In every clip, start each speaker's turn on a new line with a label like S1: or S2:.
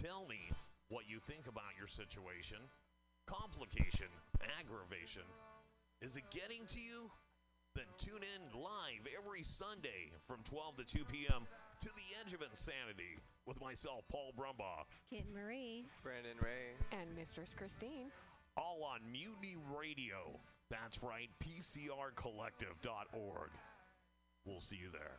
S1: Tell me what you think about your situation. Complication, aggravation. Is it getting to you? Then tune in live every Sunday from 12 to 2 p.m. to The Edge of Insanity with myself, Paul Brumbaugh,
S2: Kit Marie.
S3: Brandon Ray.
S4: And Mistress Christine.
S1: all on Mutiny Radio. That's right, PCRcollective.org. We'll see you there.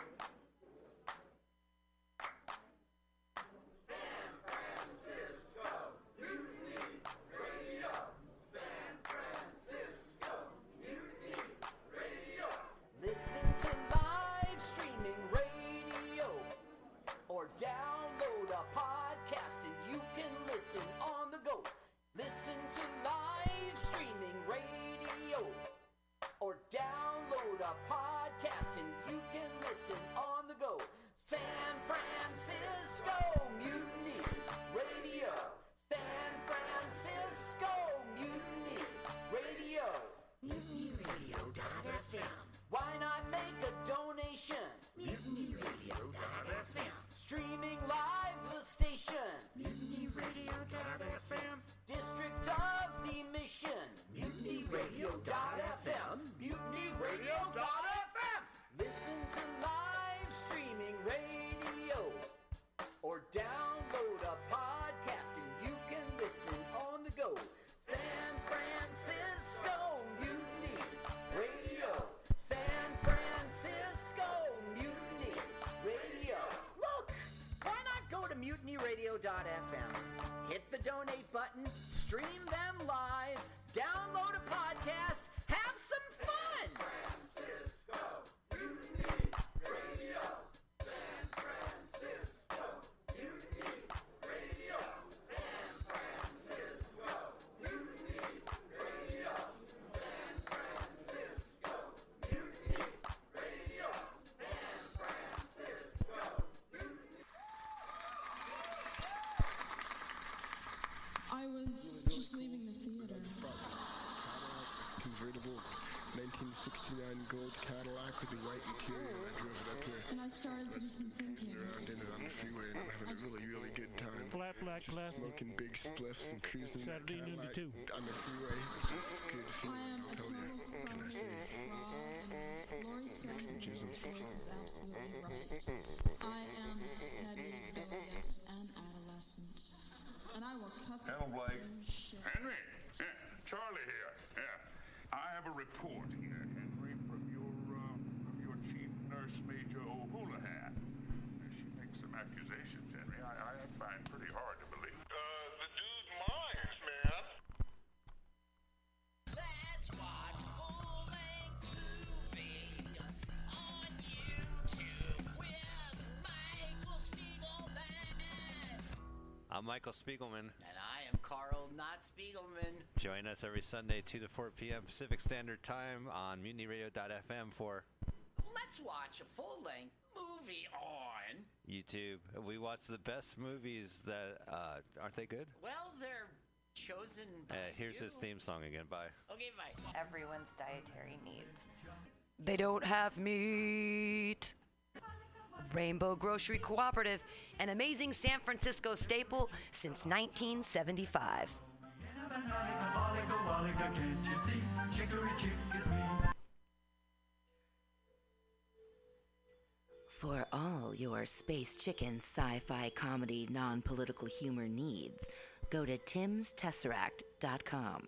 S5: Stream
S3: 1969 gold Cadillac with the white interior. I drove it up here.
S6: And I started to do some thinking.
S3: Around in it on the freeway and I'm having a really, really good time.
S7: Flat black classic.
S3: Smoking big spliffs and cruising
S7: Saturday noon to
S3: Cadillac
S7: two.
S3: on the freeway. Good to see
S6: I am
S3: you.
S6: a
S3: Told
S6: total
S3: you.
S6: phony, fraud, and Stone's voice is absolutely right. I am petty, bilious, and adolescent. And I will cut the
S8: Hello, Blake.
S6: fucking.
S8: Henry, yeah, Charlie here. Yeah, I have a report here, Henry, from your uh, from your chief nurse, Major O'Houlihan. She makes some accusations, Henry. I, I find pretty hard to believe. Uh, the dude Myers, man.
S5: Let's watch movie on YouTube with Michael Spiegelman.
S9: I'm Michael Spiegelman.
S5: And I am Carl Not Spiegelman.
S9: Join us every Sunday, 2 to 4 p.m. Pacific Standard Time on MutinyRadio.fm for
S5: Let's watch a full-length movie on.
S9: YouTube. We watch the best movies that uh, aren't they good?
S5: Well, they're chosen
S9: Uh, here's
S5: you.
S9: his theme song again. Bye.
S5: Okay, bye.
S10: everyone's dietary needs. They don't have meat. Rainbow Grocery Cooperative, an amazing San Francisco staple since 1975. For all your space chicken sci fi comedy non political humor needs, go to timstesseract.com.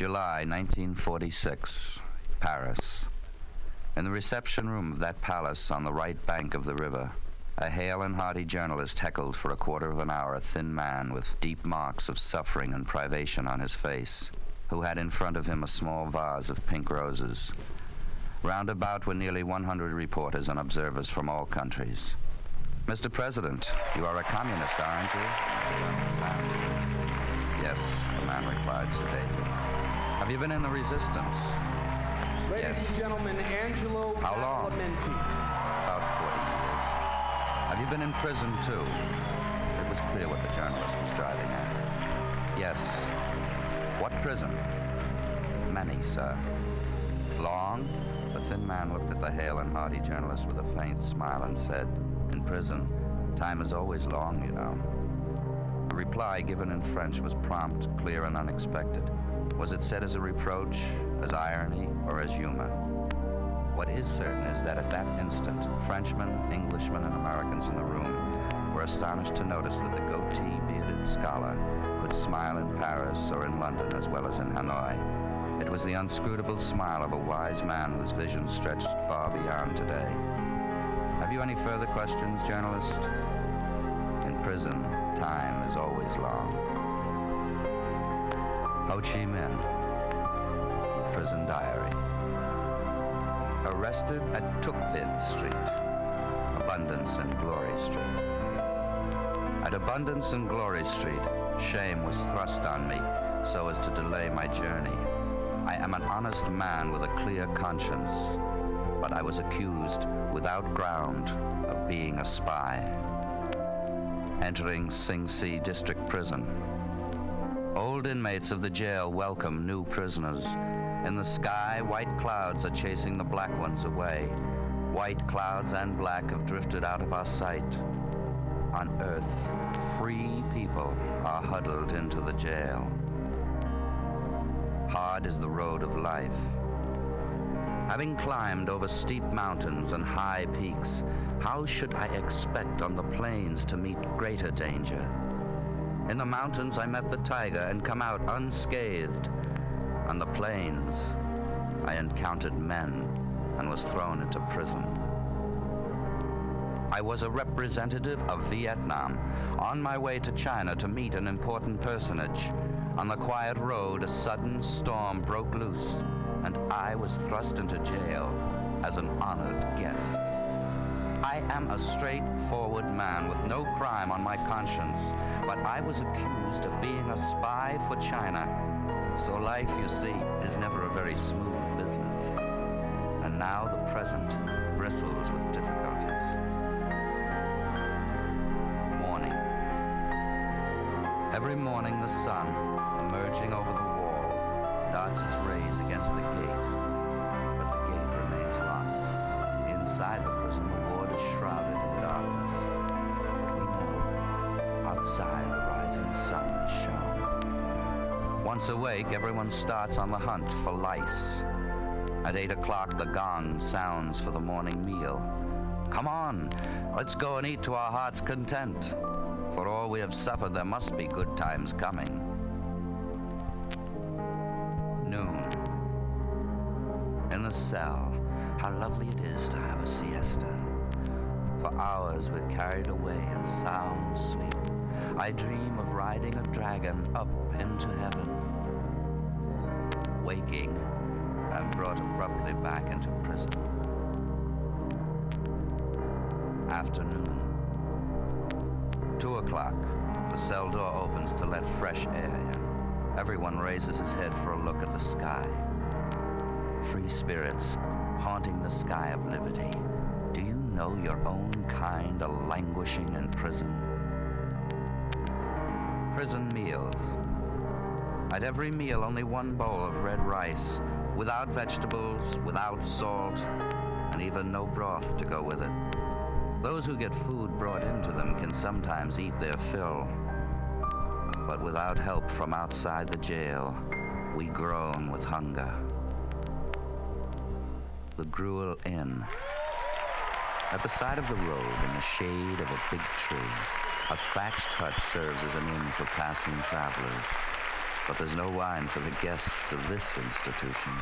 S11: July 1946, Paris. In the reception room of that palace on the right bank of the river, a hale and hearty journalist heckled for a quarter of an hour a thin man with deep marks of suffering and privation on his face, who had in front of him a small vase of pink roses. Round about were nearly 100 reporters and observers from all countries. Mr. President, you are a communist, aren't you? Yes, the man replied sedately. Have you been in the resistance?
S12: Ladies
S11: Yes.
S12: and gentlemen, Angelo
S11: How long? About 40 years. Have you been in prison, too? It was clear what the journalist was driving at. Yes. What prison? Many, sir. Long? The thin man looked at the hale and hearty journalist with a faint smile and said, In prison, time is always long, you know. The reply given in French was prompt, clear, and unexpected. Was it said as a reproach, as irony, or as humor? What is certain is that at that instant, Frenchmen, Englishmen, and Americans in the room were astonished to notice that the goatee bearded scholar could smile in Paris or in London as well as in Hanoi. It was the unscrutable smile of a wise man whose vision stretched far beyond today. Have you any further questions, journalist? In prison, time is always long. Ho Chi Minh, Prison Diary. Arrested at Tuc Vinh Street, Abundance and Glory Street. At Abundance and Glory Street, shame was thrust on me so as to delay my journey. I am an honest man with a clear conscience, but I was accused without ground of being a spy. Entering Sing Si District Prison. Inmates of the jail welcome new prisoners. In the sky, white clouds are chasing the black ones away. White clouds and black have drifted out of our sight. On earth, free people are huddled into the jail. Hard is the road of life. Having climbed over steep mountains and high peaks, how should I expect on the plains to meet greater danger? In the mountains, I met the tiger and come out unscathed. On the plains, I encountered men and was thrown into prison. I was a representative of Vietnam, on my way to China to meet an important personage. On the quiet road, a sudden storm broke loose, and I was thrust into jail as an honored guest. I am a straightforward man with no crime on my conscience, but I was accused of being a spy for China. So life, you see, is never a very smooth business. And now the present bristles with difficulties. Morning. Every morning the sun, emerging over the wall, darts its rays against the gate, Once awake, everyone starts on the hunt for lice. At eight o'clock, the gong sounds for the morning meal. Come on, let's go and eat to our heart's content. For all we have suffered, there must be good times coming. Noon. In the cell, how lovely it is to have a siesta. For hours we're carried away in sound sleep. I dream of riding a dragon up into heaven. Waking, I'm brought abruptly back into prison. Afternoon. Two o'clock. The cell door opens to let fresh air in. Everyone raises his head for a look at the sky. Free spirits haunting the sky of liberty. Do you know your own kind are languishing in prison? Prison meals. At every meal, only one bowl of red rice, without vegetables, without salt, and even no broth to go with it. Those who get food brought into them can sometimes eat their fill. But without help from outside the jail, we groan with hunger. The Gruel Inn. At the side of the road, in the shade of a big tree, a thatched hut serves as an inn for passing travelers.
S13: But there's no wine for the guests of this institution.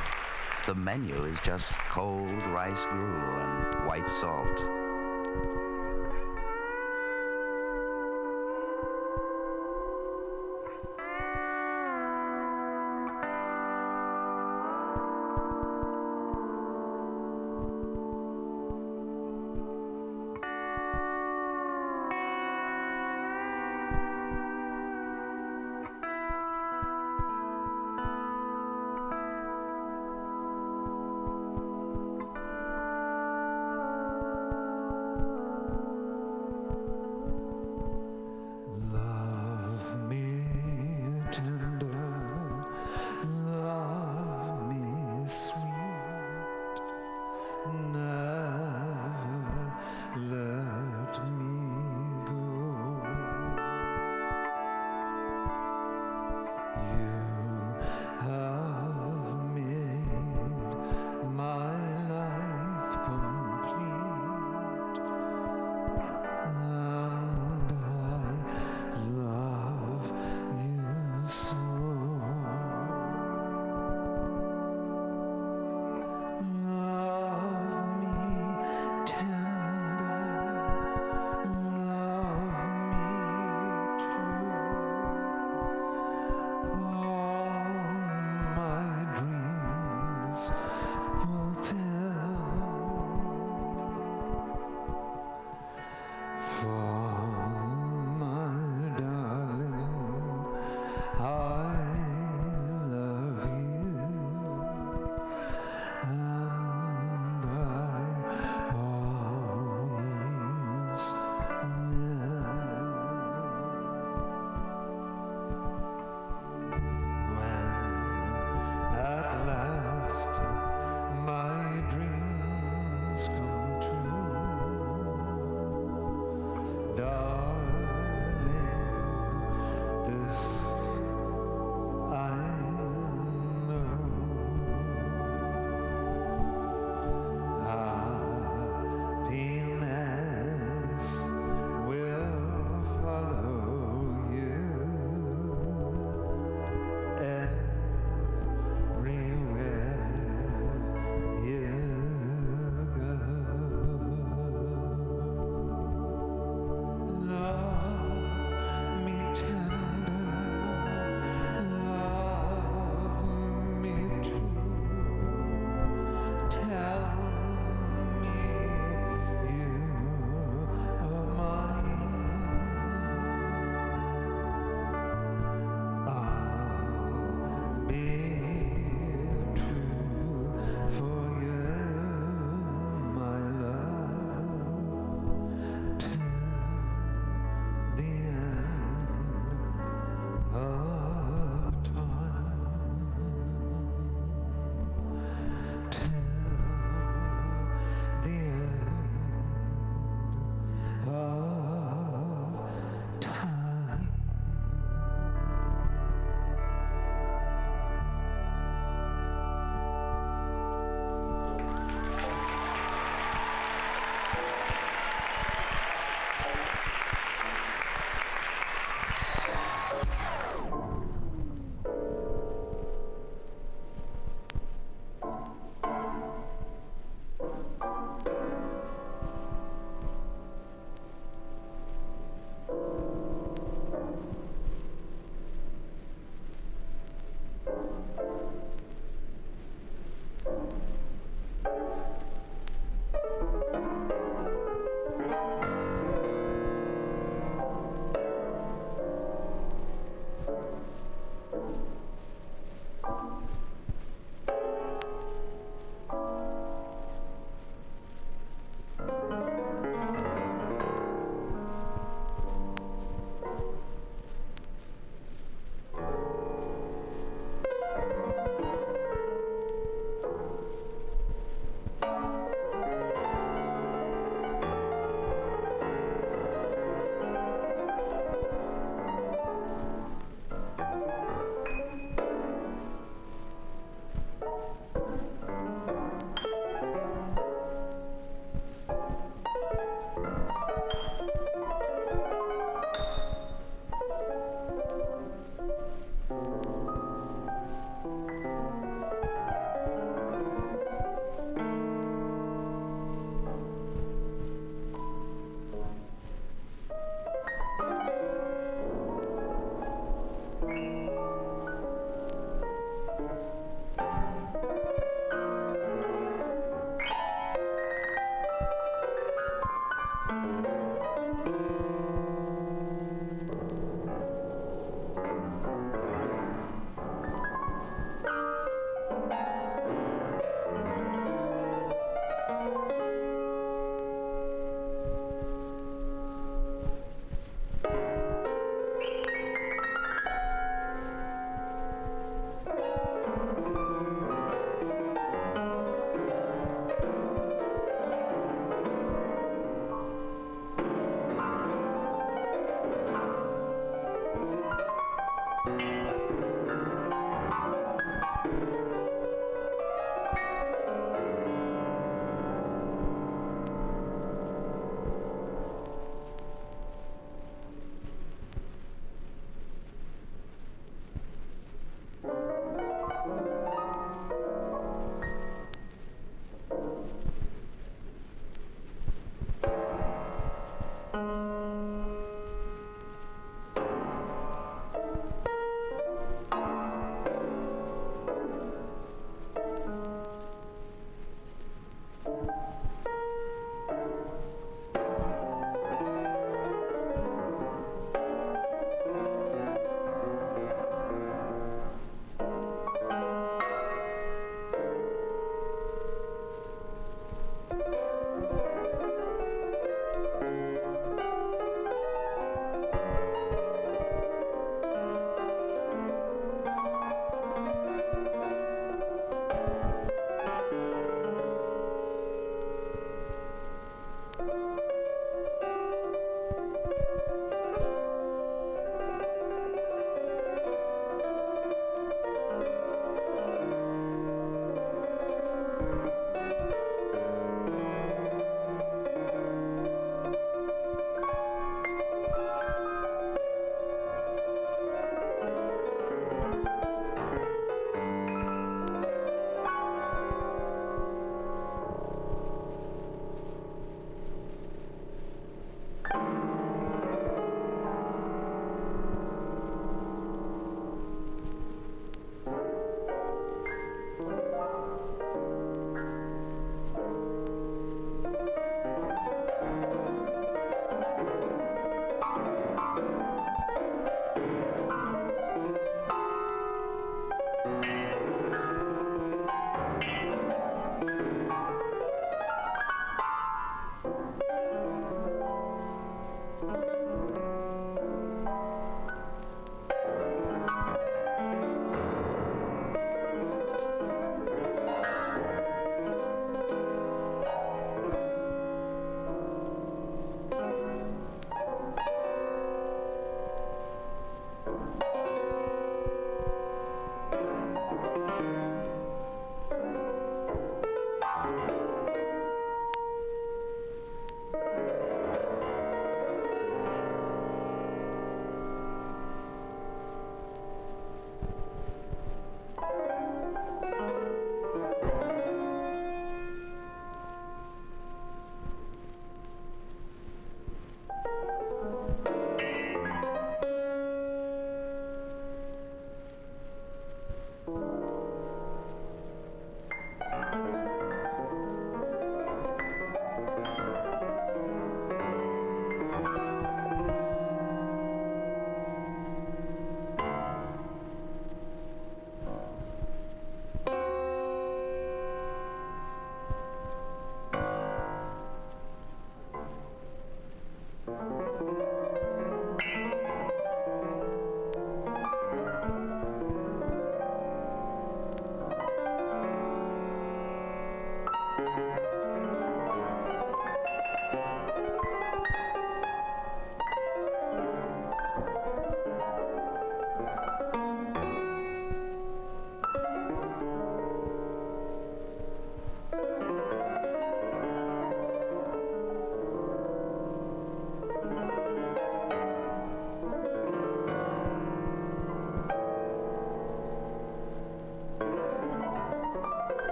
S13: The menu is just cold rice gruel and white salt.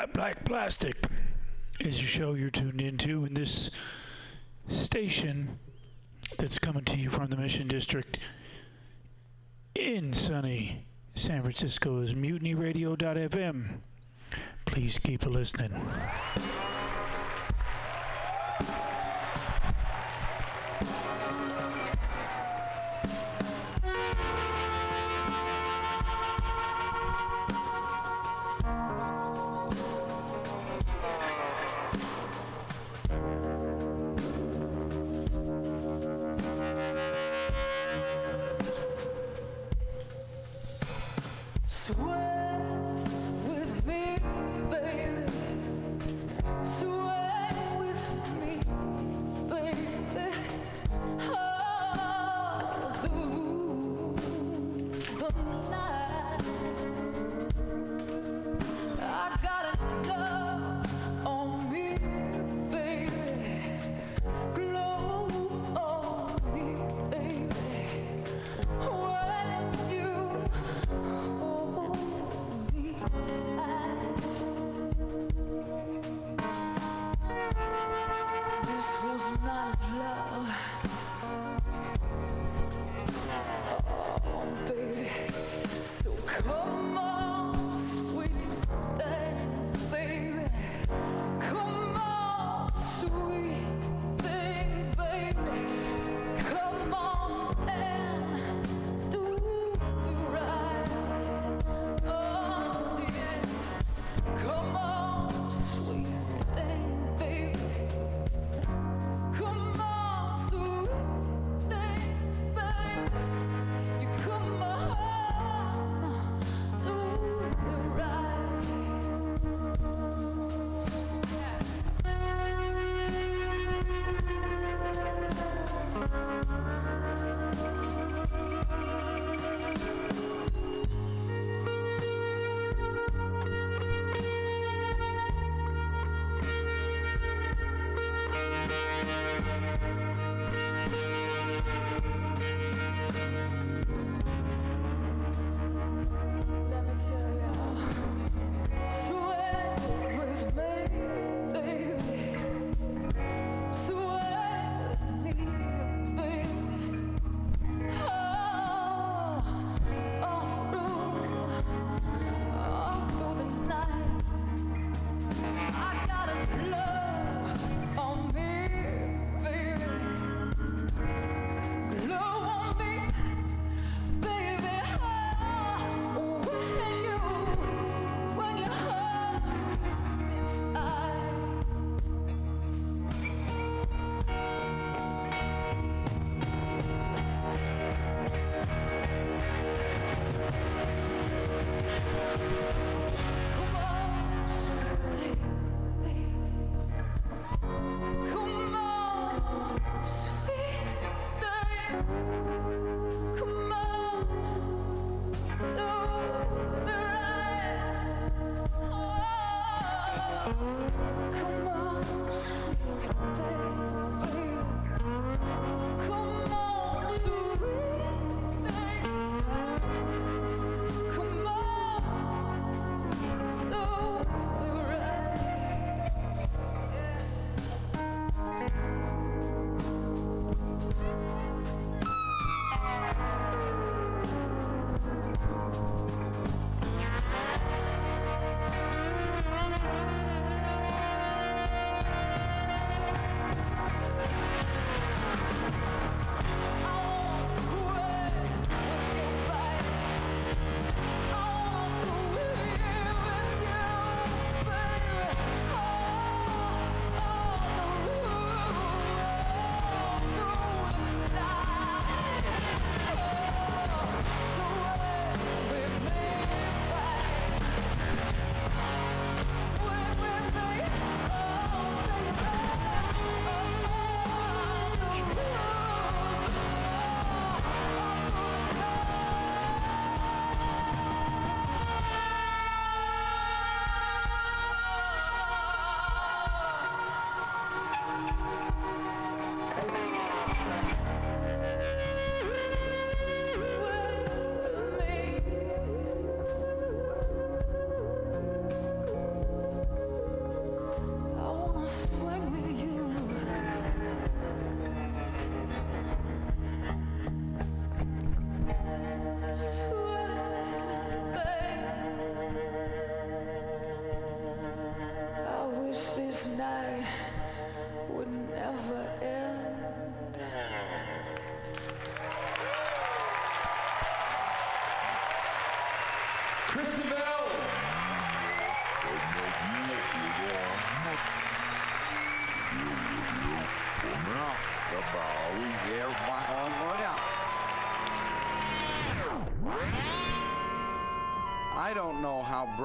S14: flat black plastic is the show you're tuned into in this station that's coming to you from the Mission District in sunny San Francisco's mutinyradio.fm. Please keep listening.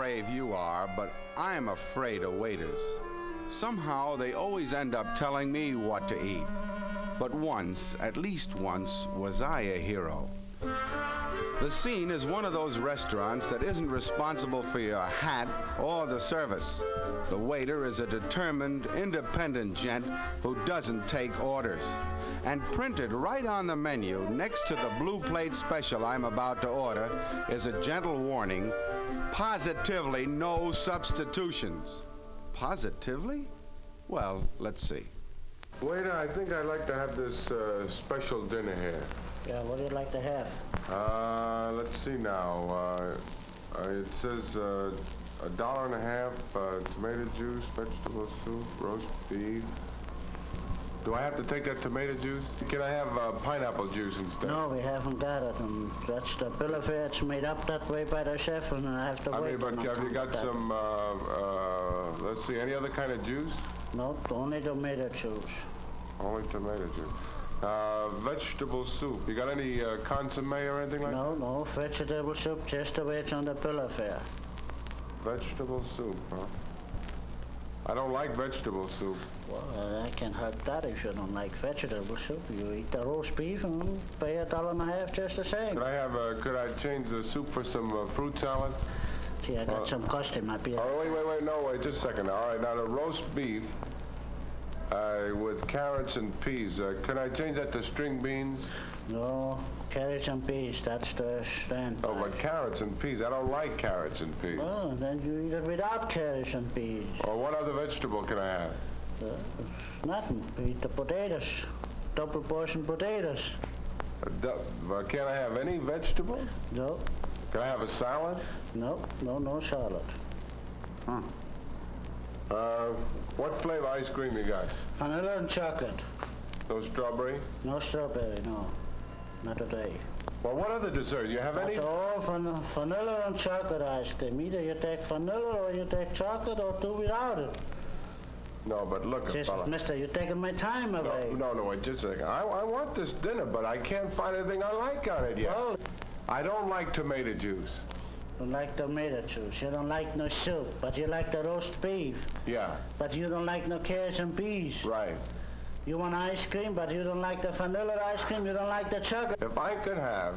S15: Brave you are, but I'm afraid of waiters. Somehow they always end up telling me what to eat. But once, at least once, was I a hero. The scene is one of those restaurants that isn't responsible for your hat or the service. The waiter is a determined, independent gent who doesn't take orders. And printed right on the menu next to the blue plate special I'm about to order is a gentle warning positively no substitutions. Positively? Well, let's see.
S16: Waiter, I think I'd like to have this uh, special dinner here.
S17: Yeah, what do you like to have?
S16: Uh, let's see now. Uh, uh, it says uh, a dollar and a half, uh, tomato juice, vegetable soup, roast beef. Do I have to take that tomato juice? Can I have uh, pineapple juice instead?
S17: No, we haven't got it. And that's the bill of fare. It's made up that way by the chef, and I have to
S16: I
S17: wait.
S16: mean, but have you got some, uh, uh, let's see, any other kind of juice?
S17: back. No, only tomato juice.
S16: Only tomato juice. Uh, vegetable soup. You got any uh, consomme or anything like that?
S17: No, no, vegetable soup, just the way it's on the bill of fare.
S16: Vegetable soup, huh? I don't like vegetable soup.
S17: Well, I can help that if you don't like vegetable soup. You eat the roast beef and pay a dollar and a half just the same.
S16: Could I have a, could I change the soup for some uh, fruit salad?
S17: See, I got
S16: Uh,
S17: some custom up here.
S16: Oh, wait, wait, wait, no, wait, just a second. All right, now the roast beef uh, with carrots and peas. Uh, can I change that to string beans?
S17: No, carrots and peas, that's the stand.
S16: Oh, but carrots and peas. I don't like carrots and peas.
S17: Oh, then you eat it without carrots and peas.
S16: Or what other vegetable can I have?
S17: Uh, nothing. You eat the potatoes. Double portion potatoes.
S16: Uh, uh, can I have any vegetable?
S17: No.
S16: Can I have a salad?
S17: No, no, no salad.
S16: Hmm. Uh, what flavor ice cream you got?
S17: Vanilla and chocolate.
S16: No strawberry?
S17: No strawberry, no. Not today.
S16: Well, what other desserts? You have any?
S17: That's all van- vanilla and chocolate ice cream. Either you take vanilla or you take chocolate or do without it.
S16: No, but look,
S17: Just,
S16: fella.
S17: mister, you're taking my time away.
S16: No, no, wait, just a second. I, I want this dinner, but I can't find anything I like on it yet. I don't like tomato juice.
S17: You don't like tomato juice. You don't like no soup, but you like the roast beef.
S16: Yeah,
S17: But you don't like no carrots and peas.
S16: right.
S17: You want ice cream, but you don't like the vanilla ice cream. You don't like the chocolate.
S16: If I could have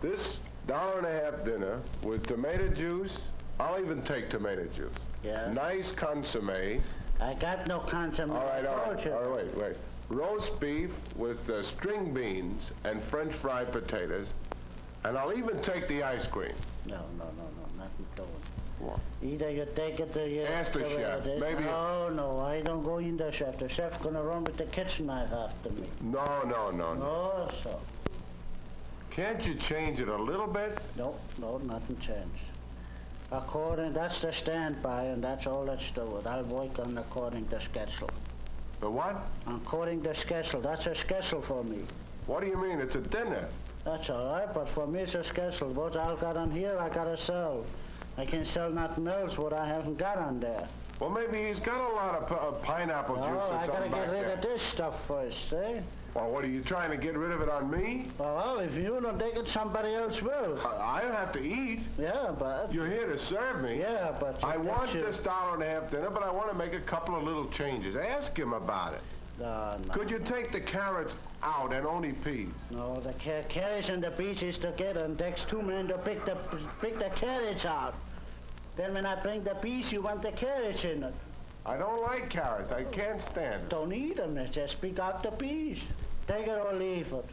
S16: this dollar and a half dinner with tomato juice, I'll even take tomato juice.
S17: Yeah.
S16: Nice consomme.
S17: I got no consomme.
S16: All right,
S17: I
S16: all right, all right, wait, wait. Roast beef with uh, string beans and French fried potatoes, and I'll even take the ice cream.
S17: No, no, no, no, nothing doing.
S16: What?
S17: Either you take it or you...
S16: Ask the
S17: way
S16: chef. Maybe-
S17: No, no, I don't go in the chef. The chef's gonna run with the kitchen knife after me.
S16: No, no, no, no.
S17: No, so.
S16: Can't you change it a little bit?
S17: No, no, nothing changed. According, that's the standby, and that's all that's do it. I'll work on according to schedule.
S16: The what?
S17: According to schedule. That's a schedule for me.
S16: What do you mean? It's a dinner.
S17: That's all right, but for me it's a schedule. What I got on here, I gotta sell. I can sell nothing else what I haven't got on there.
S16: Well, maybe he's got a lot of uh, pineapple juice
S17: No,
S16: or
S17: I gotta get rid
S16: there.
S17: of this stuff first, eh?
S16: Well, what are you trying to get rid of it on me?
S17: Well, if you don't take it, somebody else will.
S16: I don't have to eat.
S17: Yeah, but...
S16: You're here to serve me.
S17: Yeah, but...
S16: I want
S17: you-
S16: this dollar and a half dinner, but I want to make a couple of little changes. Ask him about it.
S17: No, no.
S16: Could you take the carrots out and only peas?
S17: No, the ca- carrots and the peas is together, and takes two men to pick the pick the carrots out. Then when I bring the peas, you want the carrots in it.
S16: I don't like carrots. I can't stand it.
S17: Don't eat them. Just pick out the peas. Take it or leave it.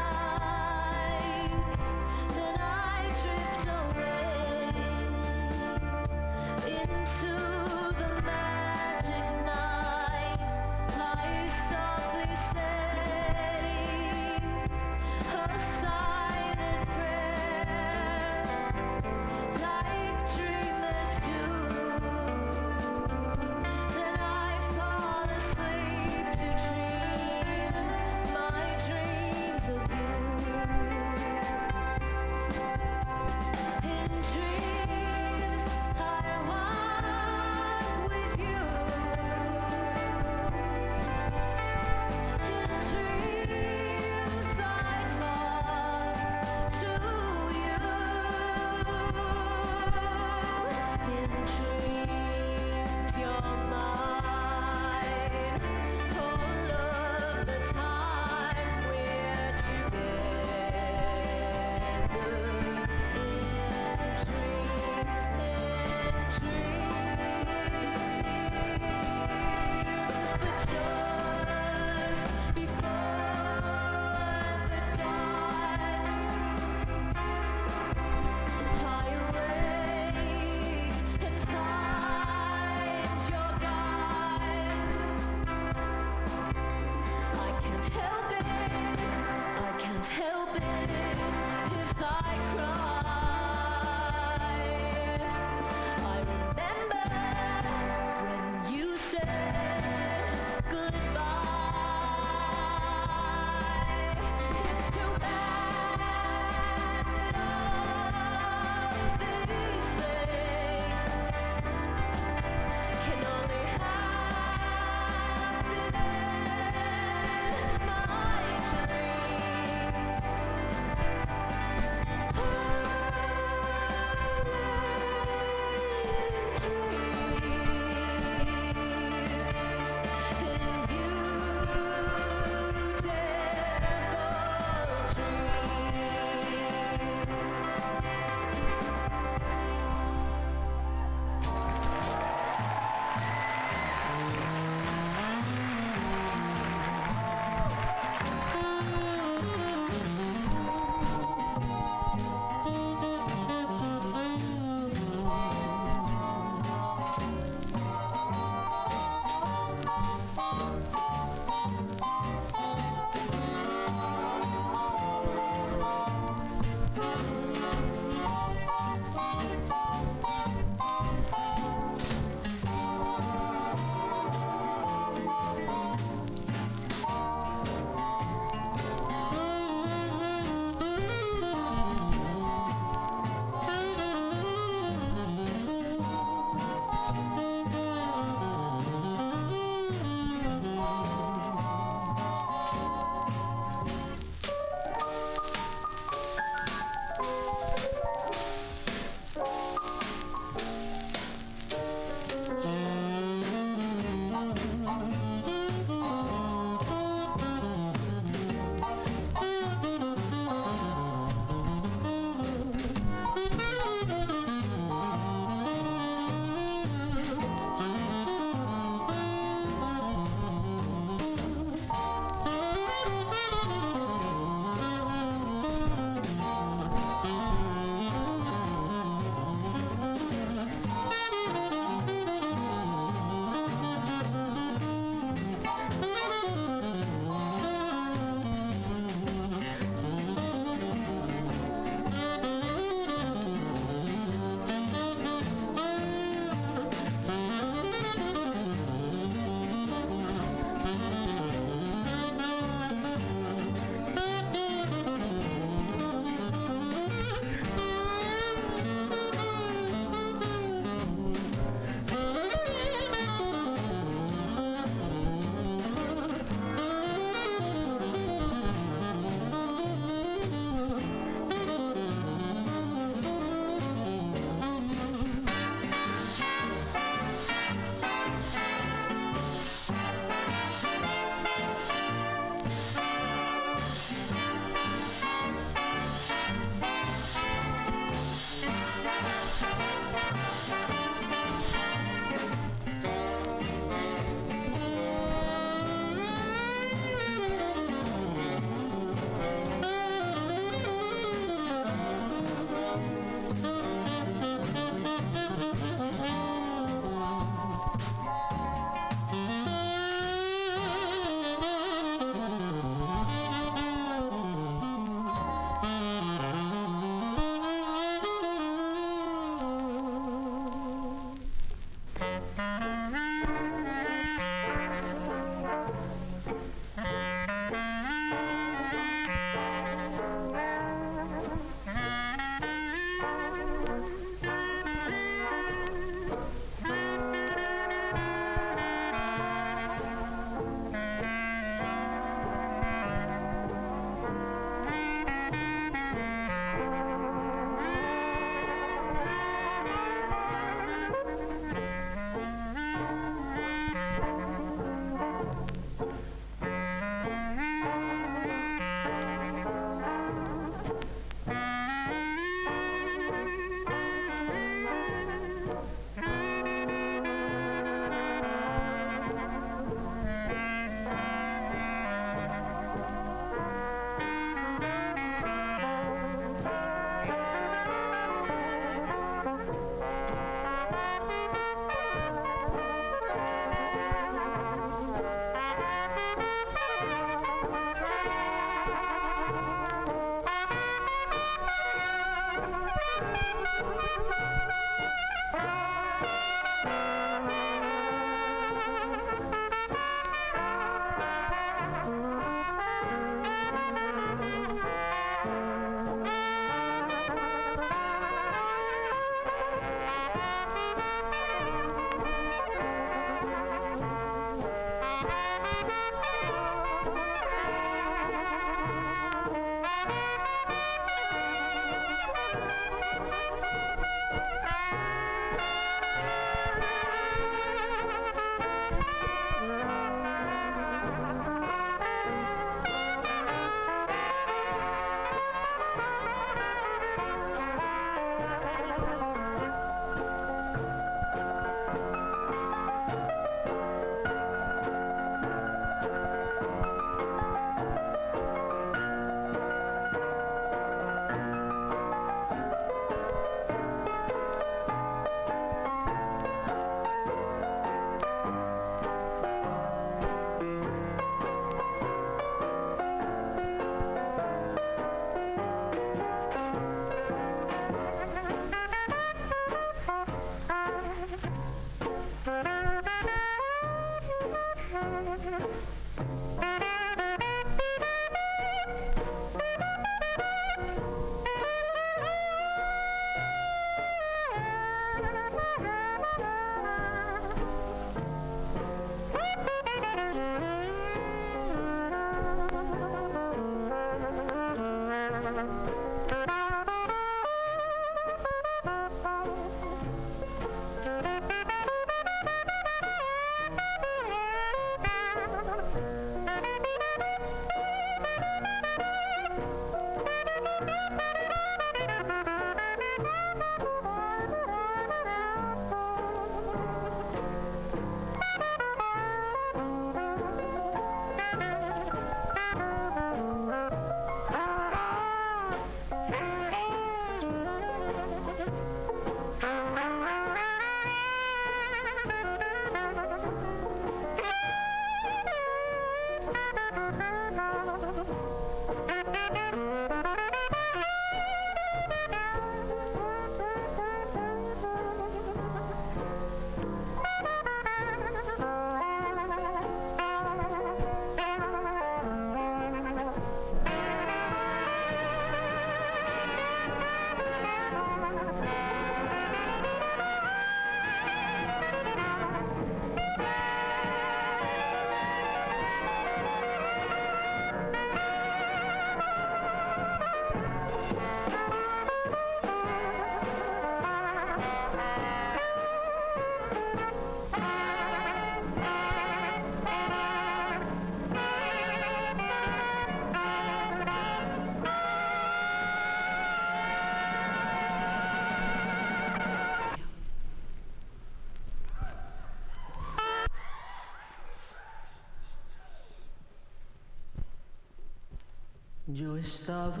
S18: Eu estava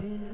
S18: bem.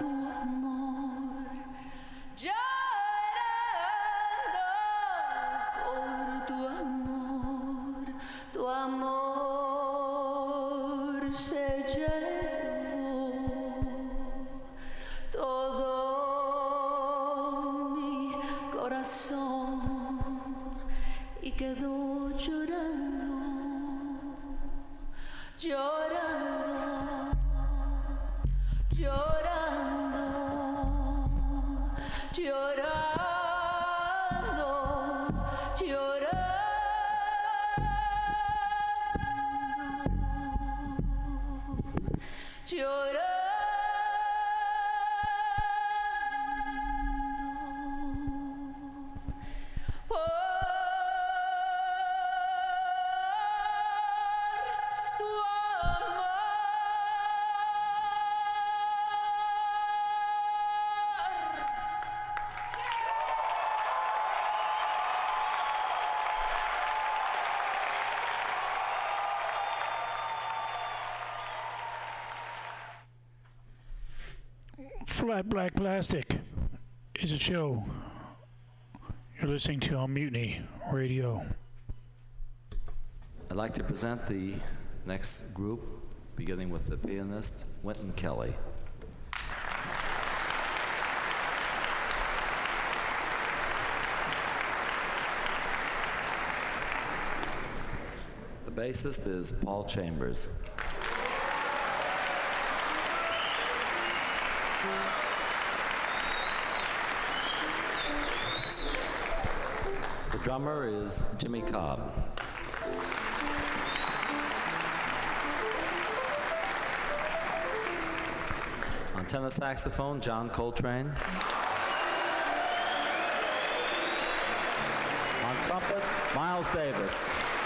S18: 多么
S14: Flat Black Plastic is a show you're listening to on Mutiny Radio.
S19: I'd like to present the next group, beginning with the pianist, Wynton Kelly. The bassist is Paul Chambers. drummer is Jimmy Cobb. On tenor saxophone, John Coltrane. On trumpet, Miles Davis.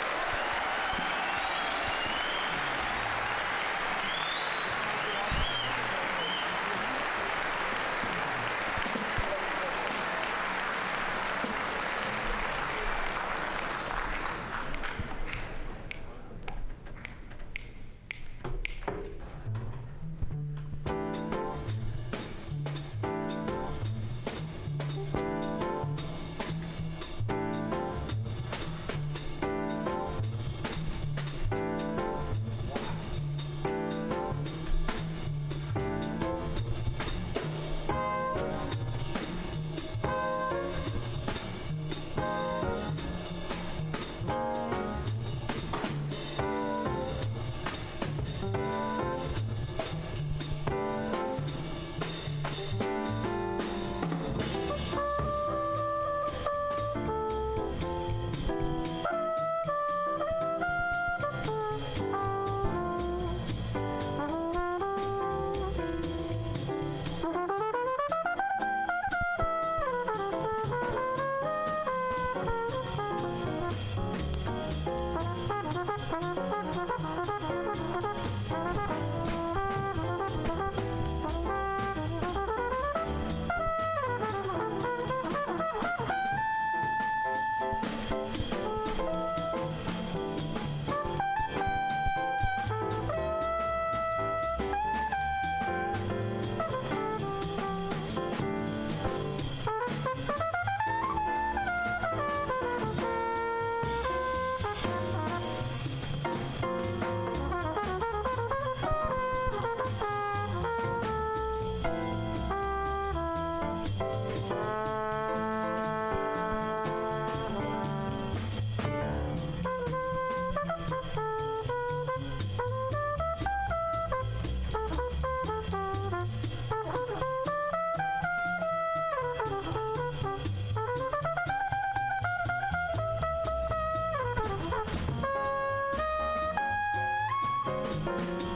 S18: Thank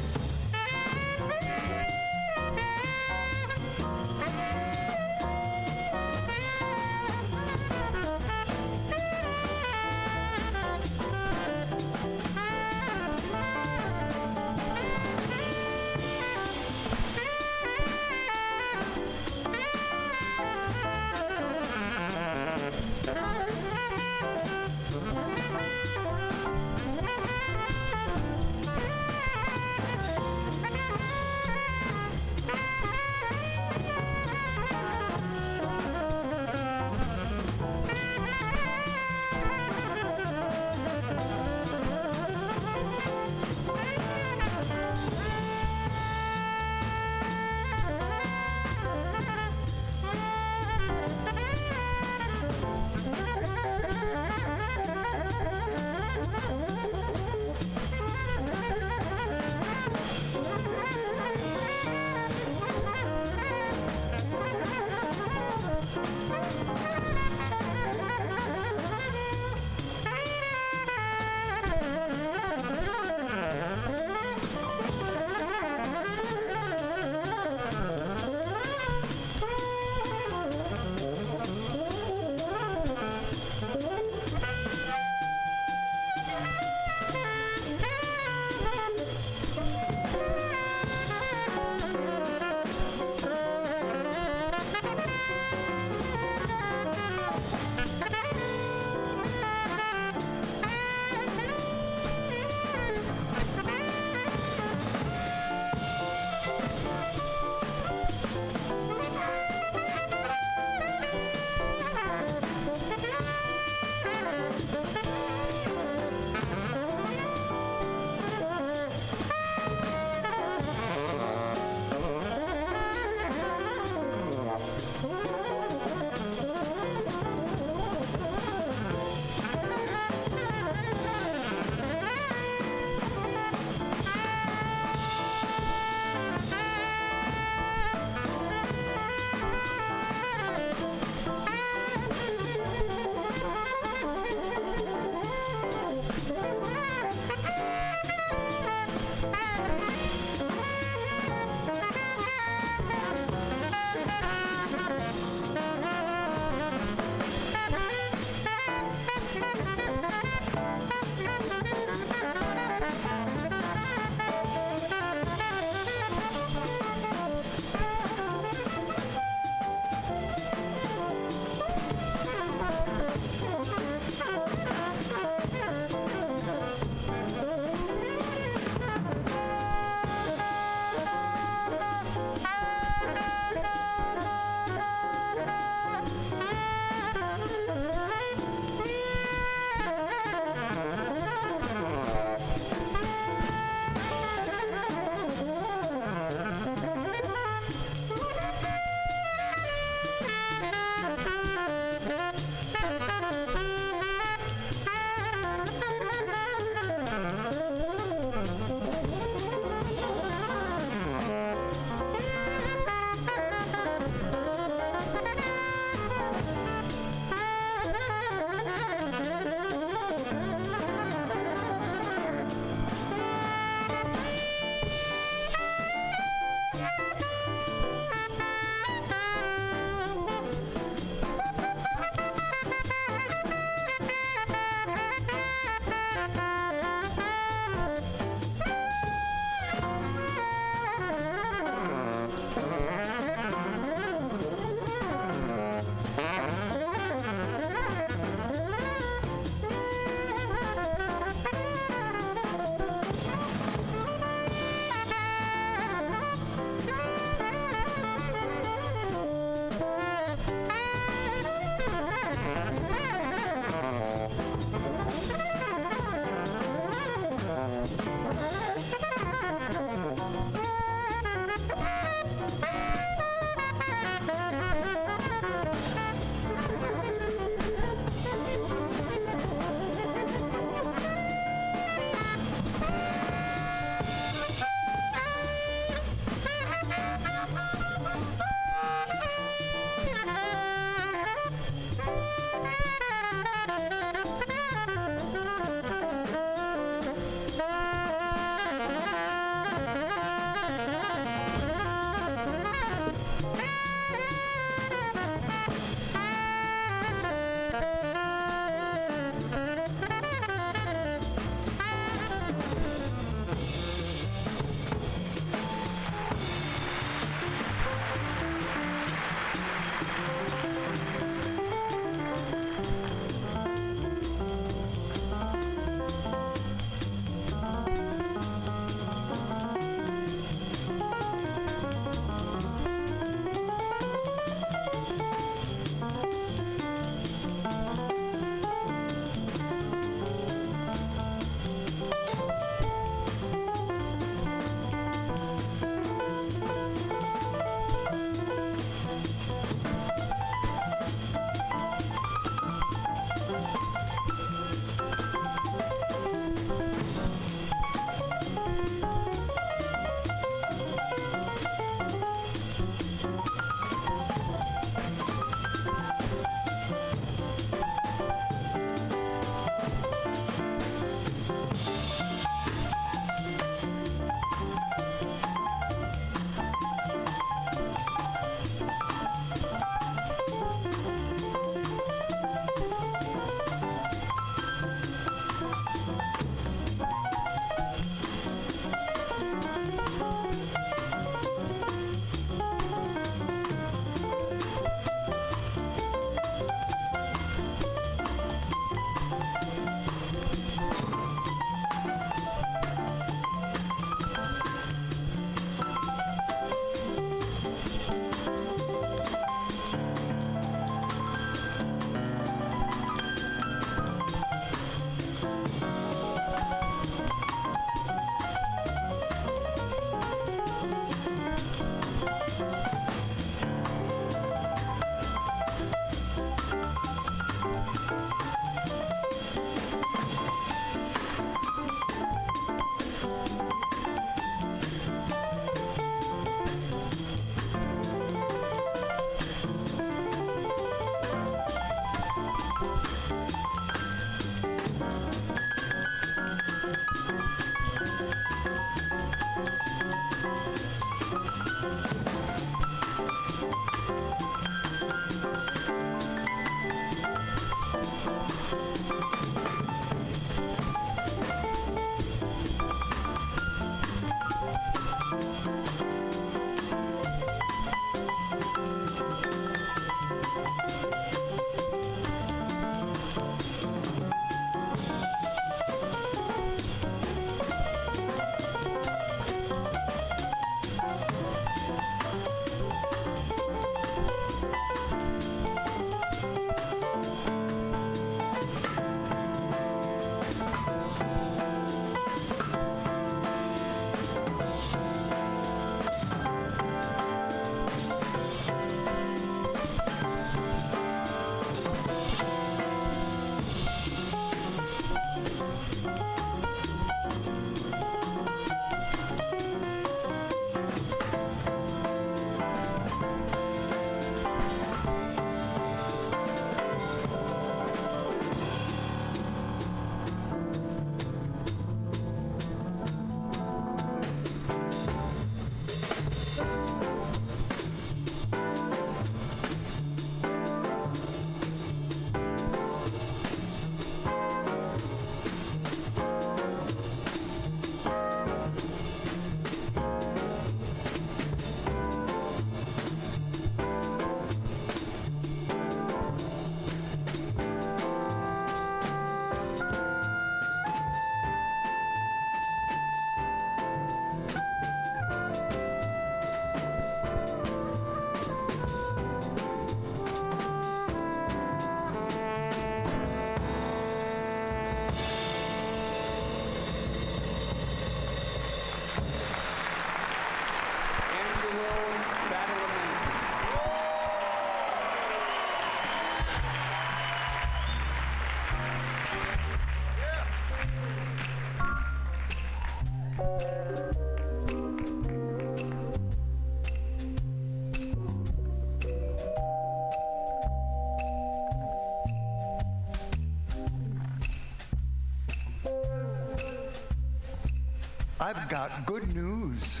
S20: I've got good news.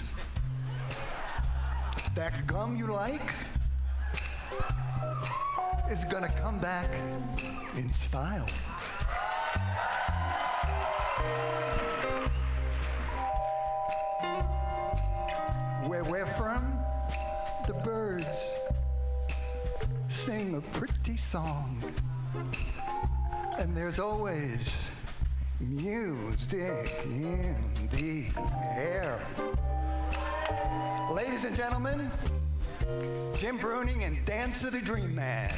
S20: That gum you like is gonna come back in style. Where we're from, the birds sing a pretty song. And there's always music in the air. Ladies and gentlemen, Jim Bruning and Dance of the Dream Man.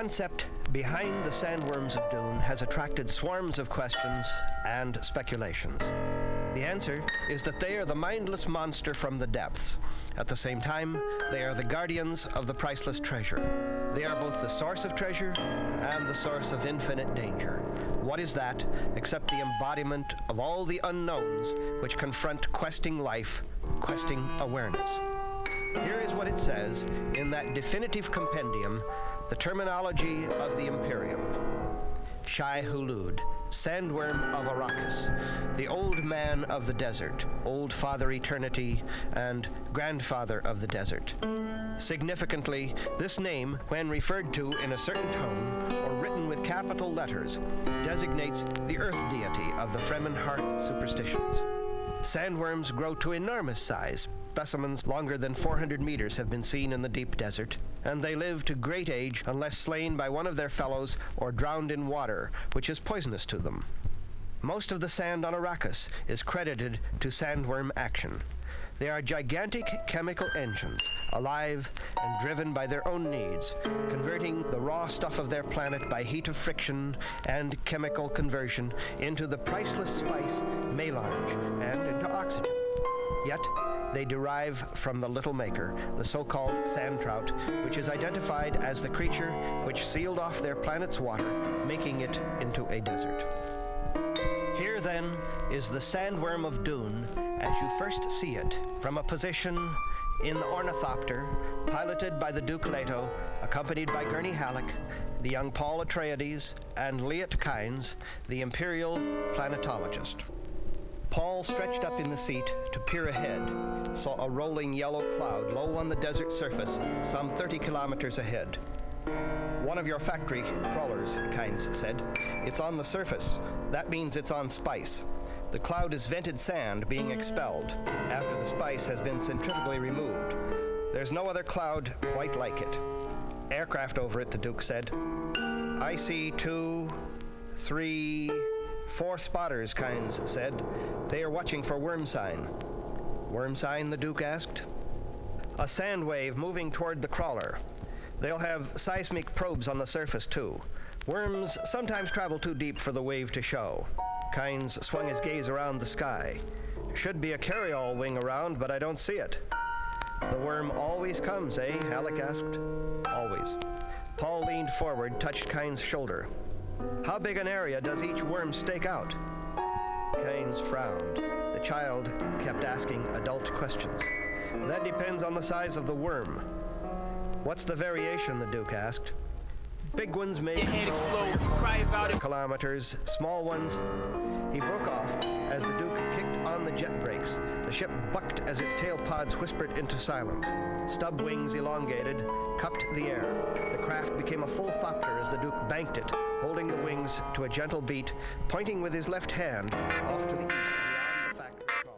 S21: Concept behind the sandworms of Dune has attracted swarms of questions and speculations. The answer is that they are the mindless monster from the depths. At the same time, they are the guardians of the priceless treasure. They are both the source of treasure and the source of infinite danger. What is that except the embodiment of all the unknowns which confront questing life, questing awareness? Here is what it says in that definitive compendium, the terminology of the Imperium. Shai Hulud, sandworm of Arrakis, the old man of the desert, old father eternity, and grandfather of the desert. Significantly, this name, when referred to in a certain tone or written with capital letters, designates the earth deity of the Fremen hearth superstitions. Sandworms grow to enormous size. Specimens longer than 400 meters have been seen in the deep desert, and they live to great age unless slain by one of their fellows or drowned in water, which is poisonous to them. Most of the sand on Arrakis is credited to sandworm action. They are gigantic chemical engines, alive and driven by their own needs, converting the raw stuff of their planet by heat of friction and chemical conversion into the priceless spice melange and into oxygen. Yet, they derive from the little maker, the so-called sand trout, which is identified as the creature which sealed off their planet's water, making it into a desert. Here, then, is the sandworm of Dune as you first see it from a position in the ornithopter, piloted by the Duke Leto, accompanied by Gurney Halleck, the young Paul Atreides, and Liet Kynes, the imperial planetologist. Paul stretched up in the seat to peer ahead, saw a rolling yellow cloud low on the desert surface, some 30 kilometers ahead. One of your factory crawlers, Kynes said. It's on the surface. That means it's on spice. The cloud is vented sand being expelled after the spice has been centrifugally removed. There's no other cloud quite like it. Aircraft over it, the Duke said. I see two, three, four spotters, Kynes said. They are watching for worm sign. Worm sign, the Duke asked. A sand wave moving toward the crawler. They'll have seismic probes on the surface, too. Worms sometimes travel too deep for the wave to show. Kynes swung his gaze around the sky. Should be a carryall wing around, but I don't see it. The worm always comes, eh? Halleck asked. Always. Paul leaned forward, touched Kynes' shoulder. How big an area does each worm stake out? Kynes frowned. The child kept asking adult questions. That depends on the size of the worm. What's the variation? the Duke asked. Big ones may explode, cry about it. kilometers, small ones. He broke off as the Duke kicked on the jet brakes. The ship bucked as its tail pods whispered into silence. Stub wings elongated, cupped the air. The craft became a full thopter as the Duke banked it, holding the wings to a gentle beat, pointing with his left hand off to the east beyond the factory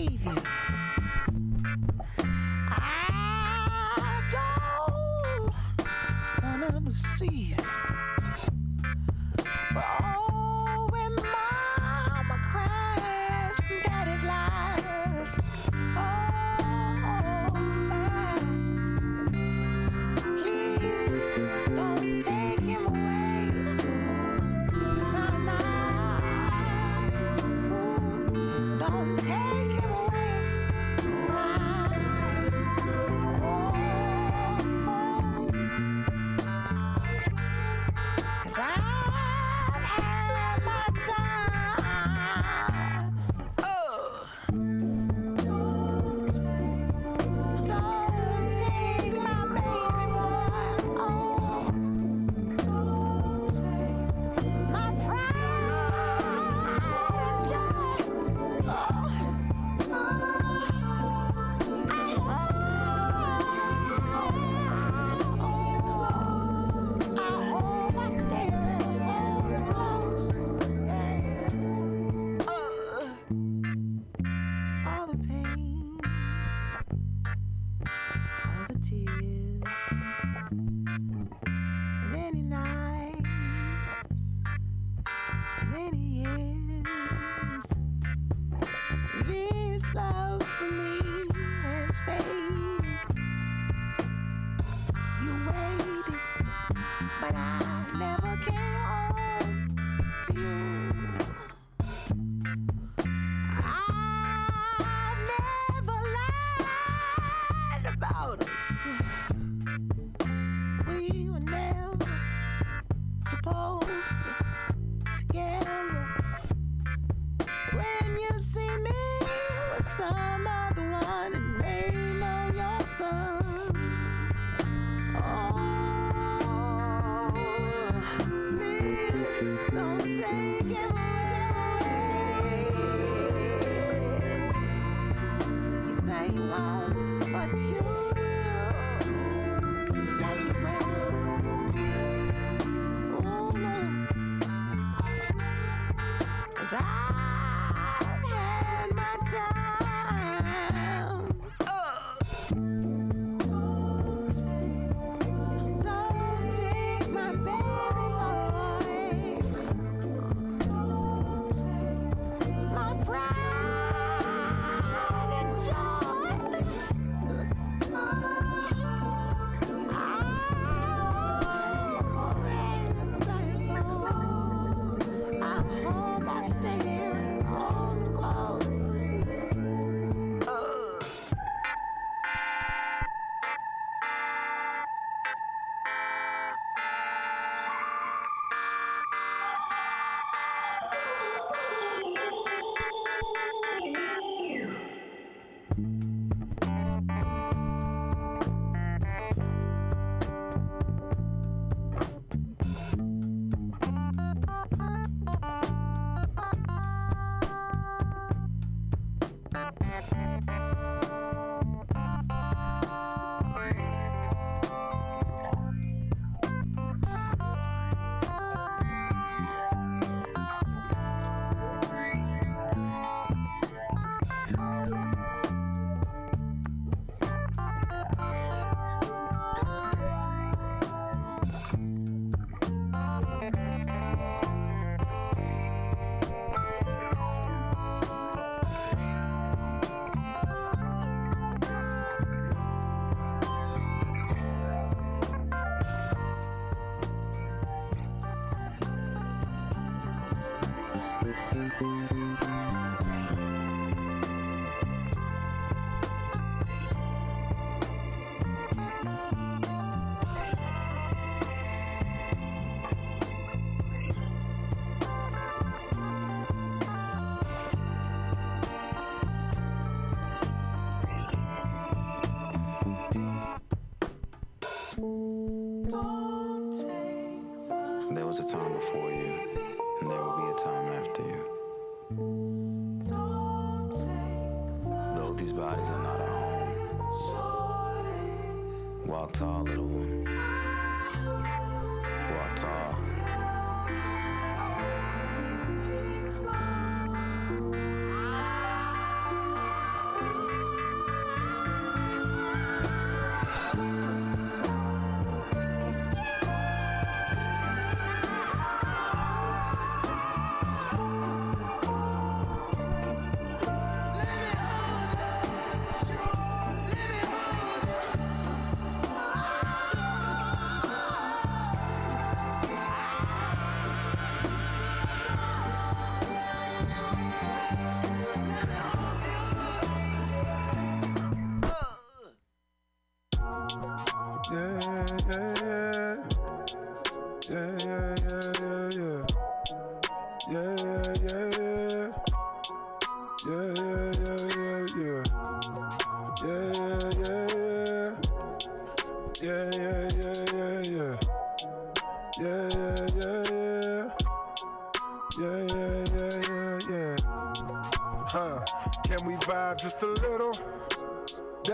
S22: behavior.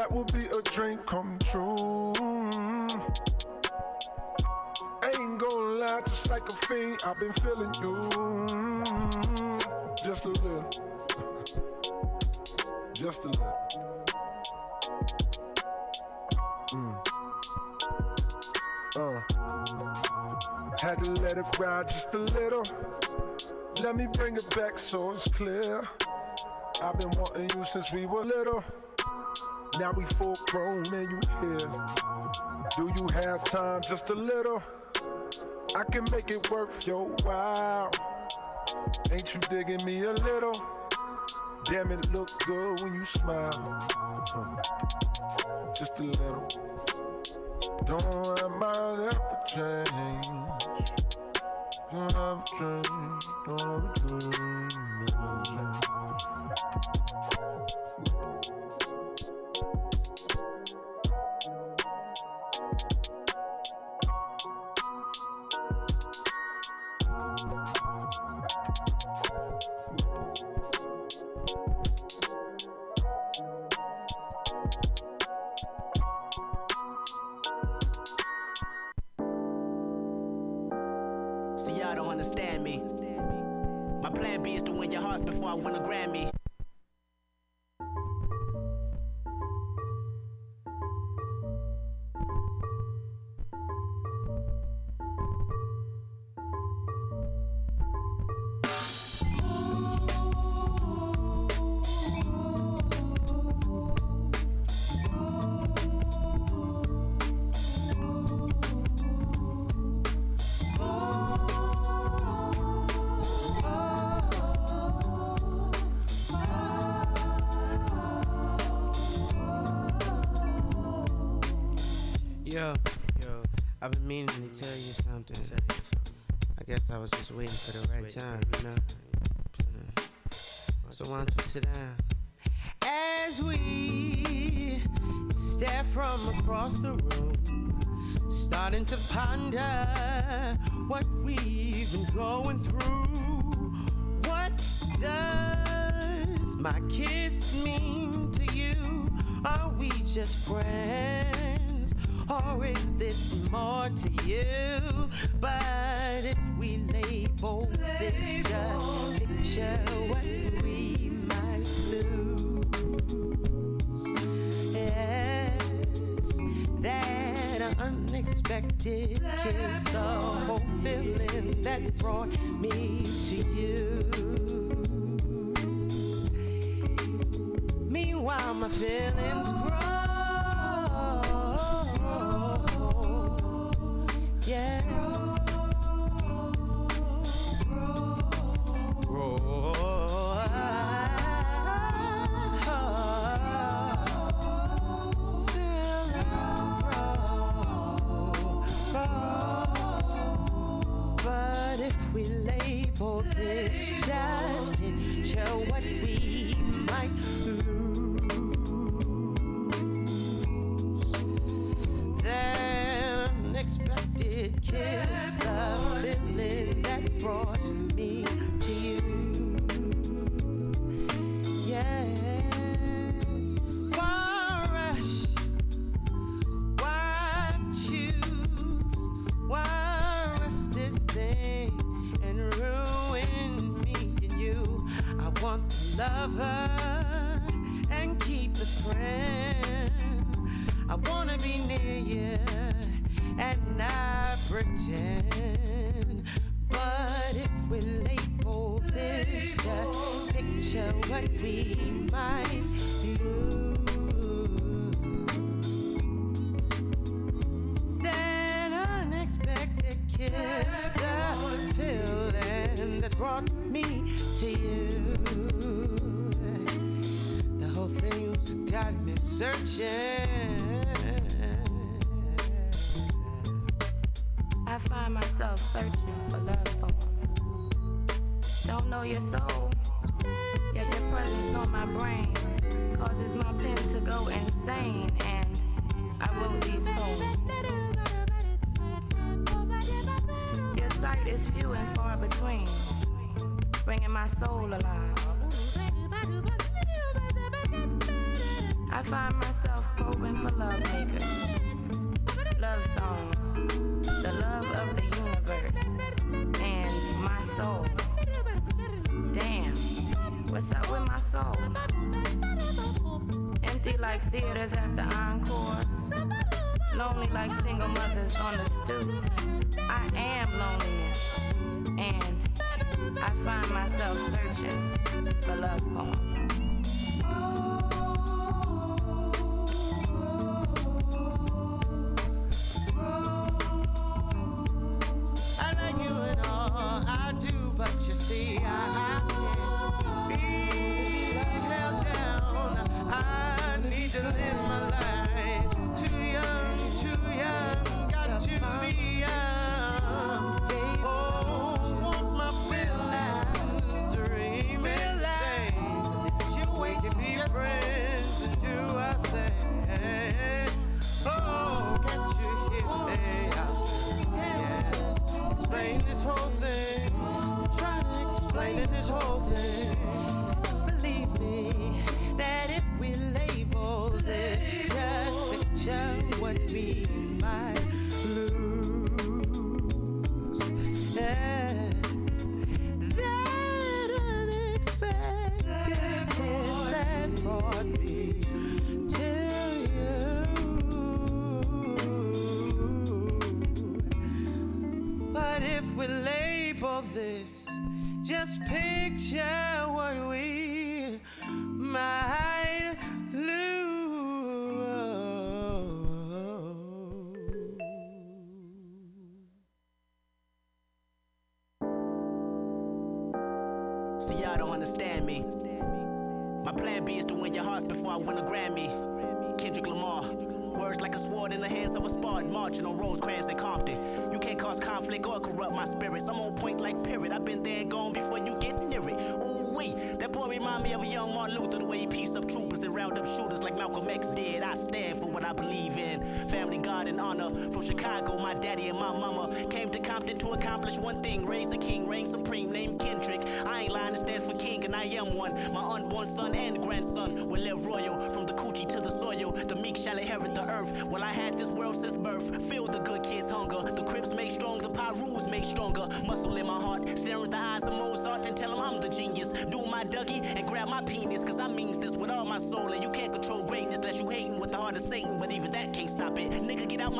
S22: that would be a dream come true. Ain't gonna lie, just like a fiend, I've been feeling you. Just a little. Just a little. Mm. Uh. Had to let it ride just a little.
S20: Let me bring it back so it's clear. I've been wanting you since we were little. Now we full grown and you here. Do you have time just a little? I can make it worth your while. Ain't you digging me a little? Damn, it look good when you smile. Just a little. Don't let mine ever change. Don't ever change. Don't ever change. Never change.
S23: Win your hearts before I win a Grammy.
S24: Waiting for the right time, you know? So why don't you sit down? As we stare from across the room, starting to ponder what we've been going through. What does my kiss mean to you? Are we just friends? Or is this more to you? But if we label this just picture what we might lose. Yes, that unexpected kiss, the whole feeling that brought me to you.
S25: What's up with my soul? Empty like theaters after encores. Lonely like single mothers on the stoop. I am loneliness. And I find
S24: myself searching for love poems.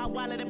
S26: my
S23: wallet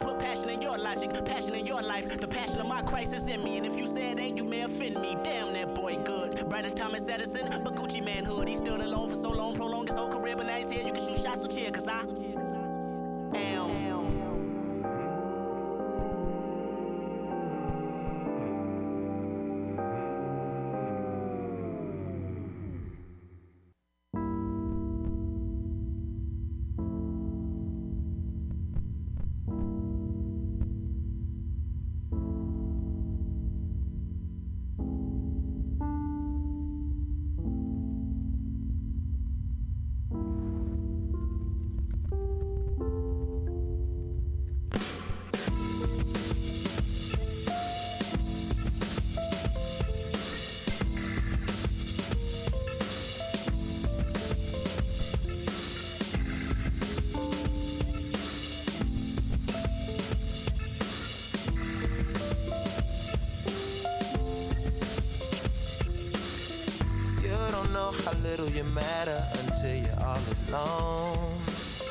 S27: know how little you matter until you're all alone.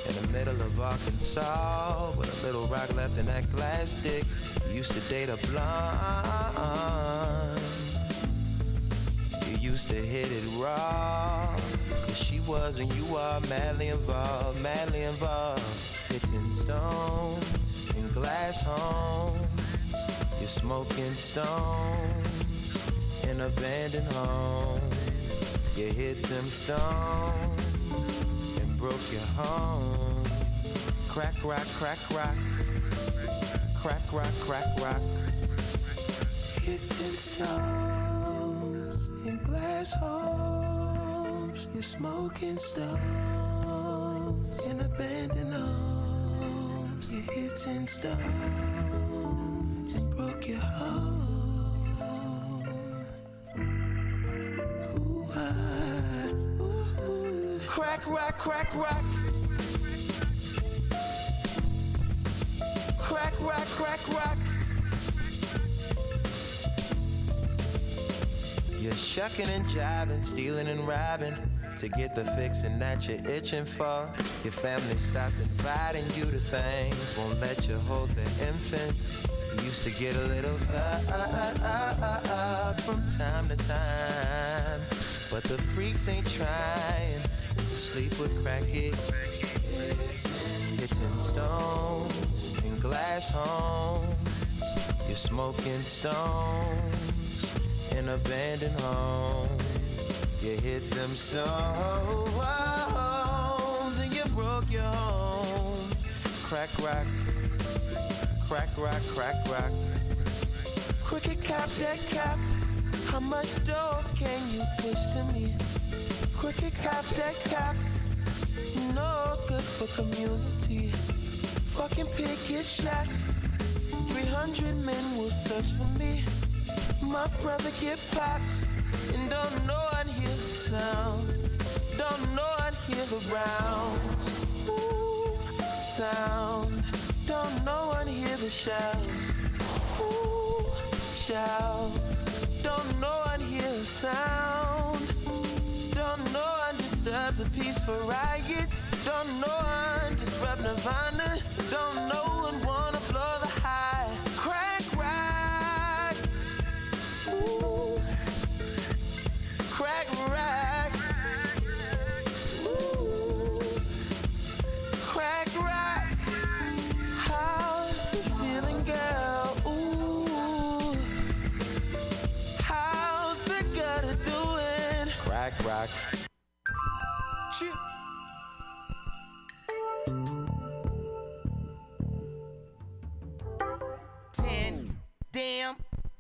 S27: In the middle of Arkansas, with a little rock left in that glass dick, you used to date a blonde. You used to hit it raw, cause she was and you are madly involved, madly involved. Hitting stones in glass homes, you're smoking stones in abandoned homes. You hit them stones and broke your home. Crack, rock, crack, rock. Crack, rock, crack, rock. Hits and stones in glass homes. You're smoking stones in abandoned homes. You're hitting stones. Crack, crack, crack, crack, crack, crack. You're shucking and jiving, stealing and robbing to get the fixin' that you're itching for. Your family stopped inviting you to things, won't let you hold their infant. You used to get a little up, up, up, up from time to time, but the freaks ain't trying sleep with crackhead. Hitting stones in glass homes. You're smoking stones in abandoned homes. You hit them stones and you broke your home. Crack rock, crack rock, crack rock. Crooked cop that cop. How much dough can you push to me? Crooked cop that cop. No good for community. Fucking picket shots. 300 men will search for me. My brother get pops. And don't know I'd hear the sound. Don't know I'd hear the rounds. Ooh, sound. Don't know I'd hear the shouts. Ooh, shouts. Don't know I'd hear the sound. Disturb the peaceful riots. Don't know I'm disrupt Nirvana. Don't know and wanna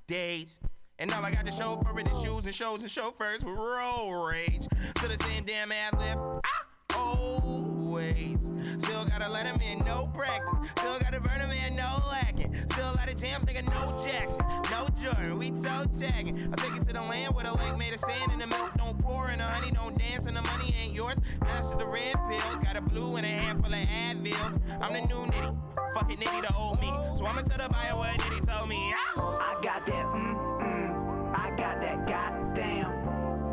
S28: days. And all I got to show for it is shoes and shows and chauffeurs with road rage. To the same damn ad lib. Ah, always. Still gotta let him in, no practice. Still gotta burn him in, no lacking. Still a lot of jams, nigga, no Jackson. No Jordan, we toe tagging. I take it to the land where the lake made of sand and the milk don't pour and the honey don't dance and the money ain't yours. It's just a red pill. Got a blue and a handful of Advils. I'm the new nitty. Fuck it, nitty, the old me. So I'ma tell the buyer what nitty told me.
S29: I got that mm mm. I got that goddamn.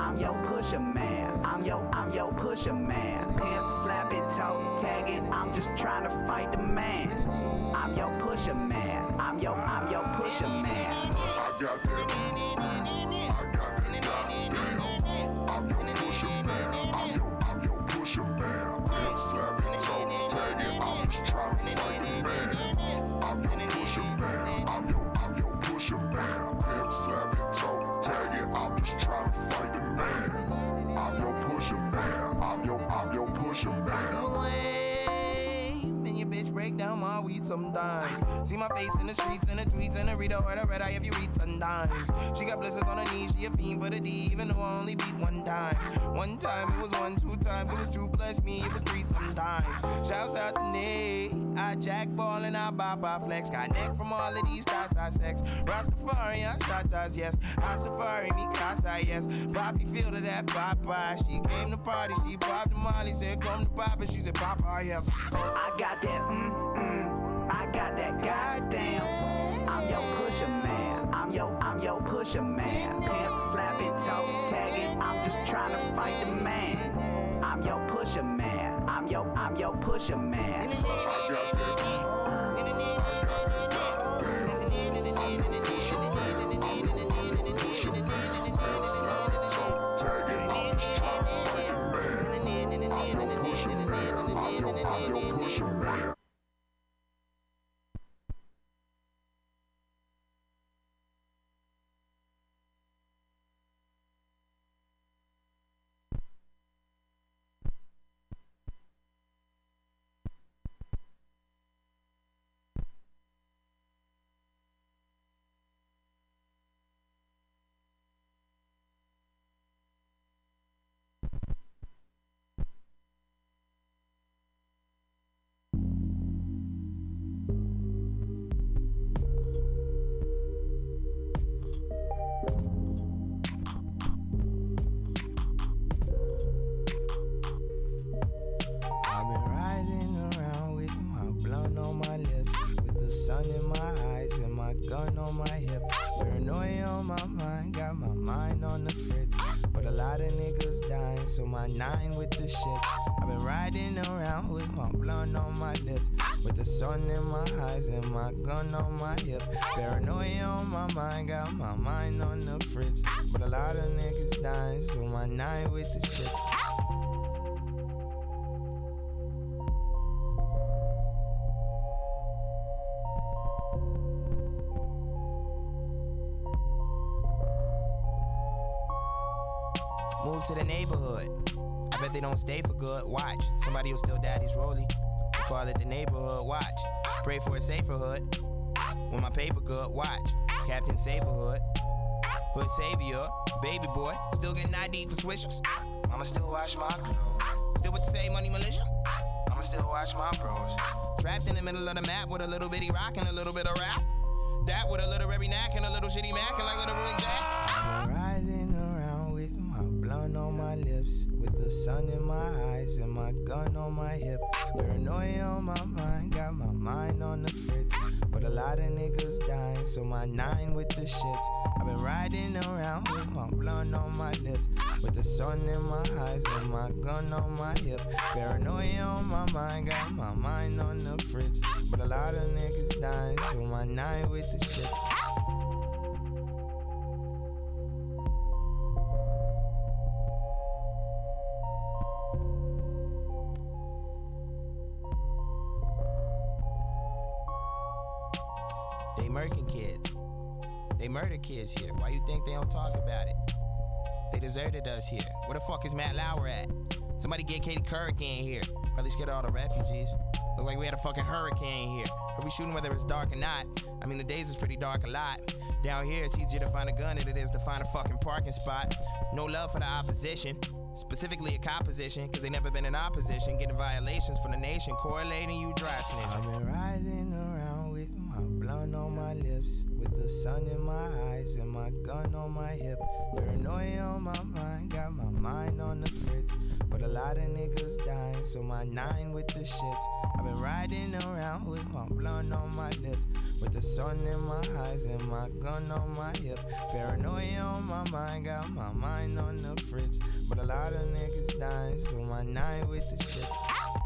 S29: I'm your pusher man. I'm your I'm your pusher man. Pimp slapping, toe tag it. I'm just trying to fight the man. I'm your pusher man. I'm your I'm your pusher man.
S30: I got that.
S28: In the streets and the tweets and the reader or the red eye if you read sometimes. She got blisters on her knees, she a fiend for the D, even though I only beat one time. One time it was one, two times it was two plus me, it was three sometimes. Shouts out to Nate, I jack ball and I bop, I flex. Got neck from all of these stars, I sex. Rastafari, I shot us, yes. I safari, me casa, yes. Poppy feel to that papa. She came to party, she popped the molly, said come to papa, she said papa, yes.
S29: I got that mm mm. I got that goddamn. I'm your pusher man. I'm your I'm your pusher man. Pimp slapping, toe tagging. I'm just trying to fight the man. I'm your pusher man. I'm your I'm your pusher man.
S30: I got that.
S31: I've the sun in my eyes and my gun on my hip. Paranoia on my mind, got my mind on the fritz. But a lot of niggas dying, so my nine with the shits.
S28: Move to the neighborhood. I bet they don't stay for good. Watch, somebody will steal daddy's rollie. Call it the neighborhood. Watch, pray for a safer hood. When my paper good, watch, Captain Saberhood. Hood savior, baby boy, still getting ID for swishers. I'ma still watch my clothes. Still with the same money militia. I'ma still watch my bros. Trapped in the middle of the map with a little bitty rock and a little bit of rap. That with a literary knack and a little shitty mac and like little Rick Jack.
S32: I've riding around with my blunt on my lips, with sun in my eyes and my gun on my hip. Paranoia on my mind, got my mind on the fritz. But a lot of niggas dying, so my nine with the shits. I've been riding around with my blunt on my lips, with the sun in my eyes and my gun on my hip. Paranoia on my mind, got my mind on the fritz. But a lot of niggas dying, so my nine with the shits.
S28: Kids here. Why you think they don't talk about it? They deserted us here. Where the fuck is Matt Lauer at? Somebody get Katie Couric in here. Probably scared all the refugees. Look like we had a fucking hurricane here. Are we shooting whether it's dark or not? I mean, the days is pretty dark a lot. Down here, it's easier to find a gun than it is to find a fucking parking spot. No love for the opposition. Specifically a composition, cause they never been in opposition, getting violations from the nation, correlating you snitching.
S32: I've been riding around lips, with the sun in my eyes and my gun on my hip. Paranoia on my mind, got my mind on the fritz. But a lot of niggas dying, so my nine with the shits. I've been riding around with my blunt on my lips, with the sun in my eyes and my gun on my hip. Paranoia on my mind, got my mind on the fritz. But a lot of niggas dying, so my nine with the shits.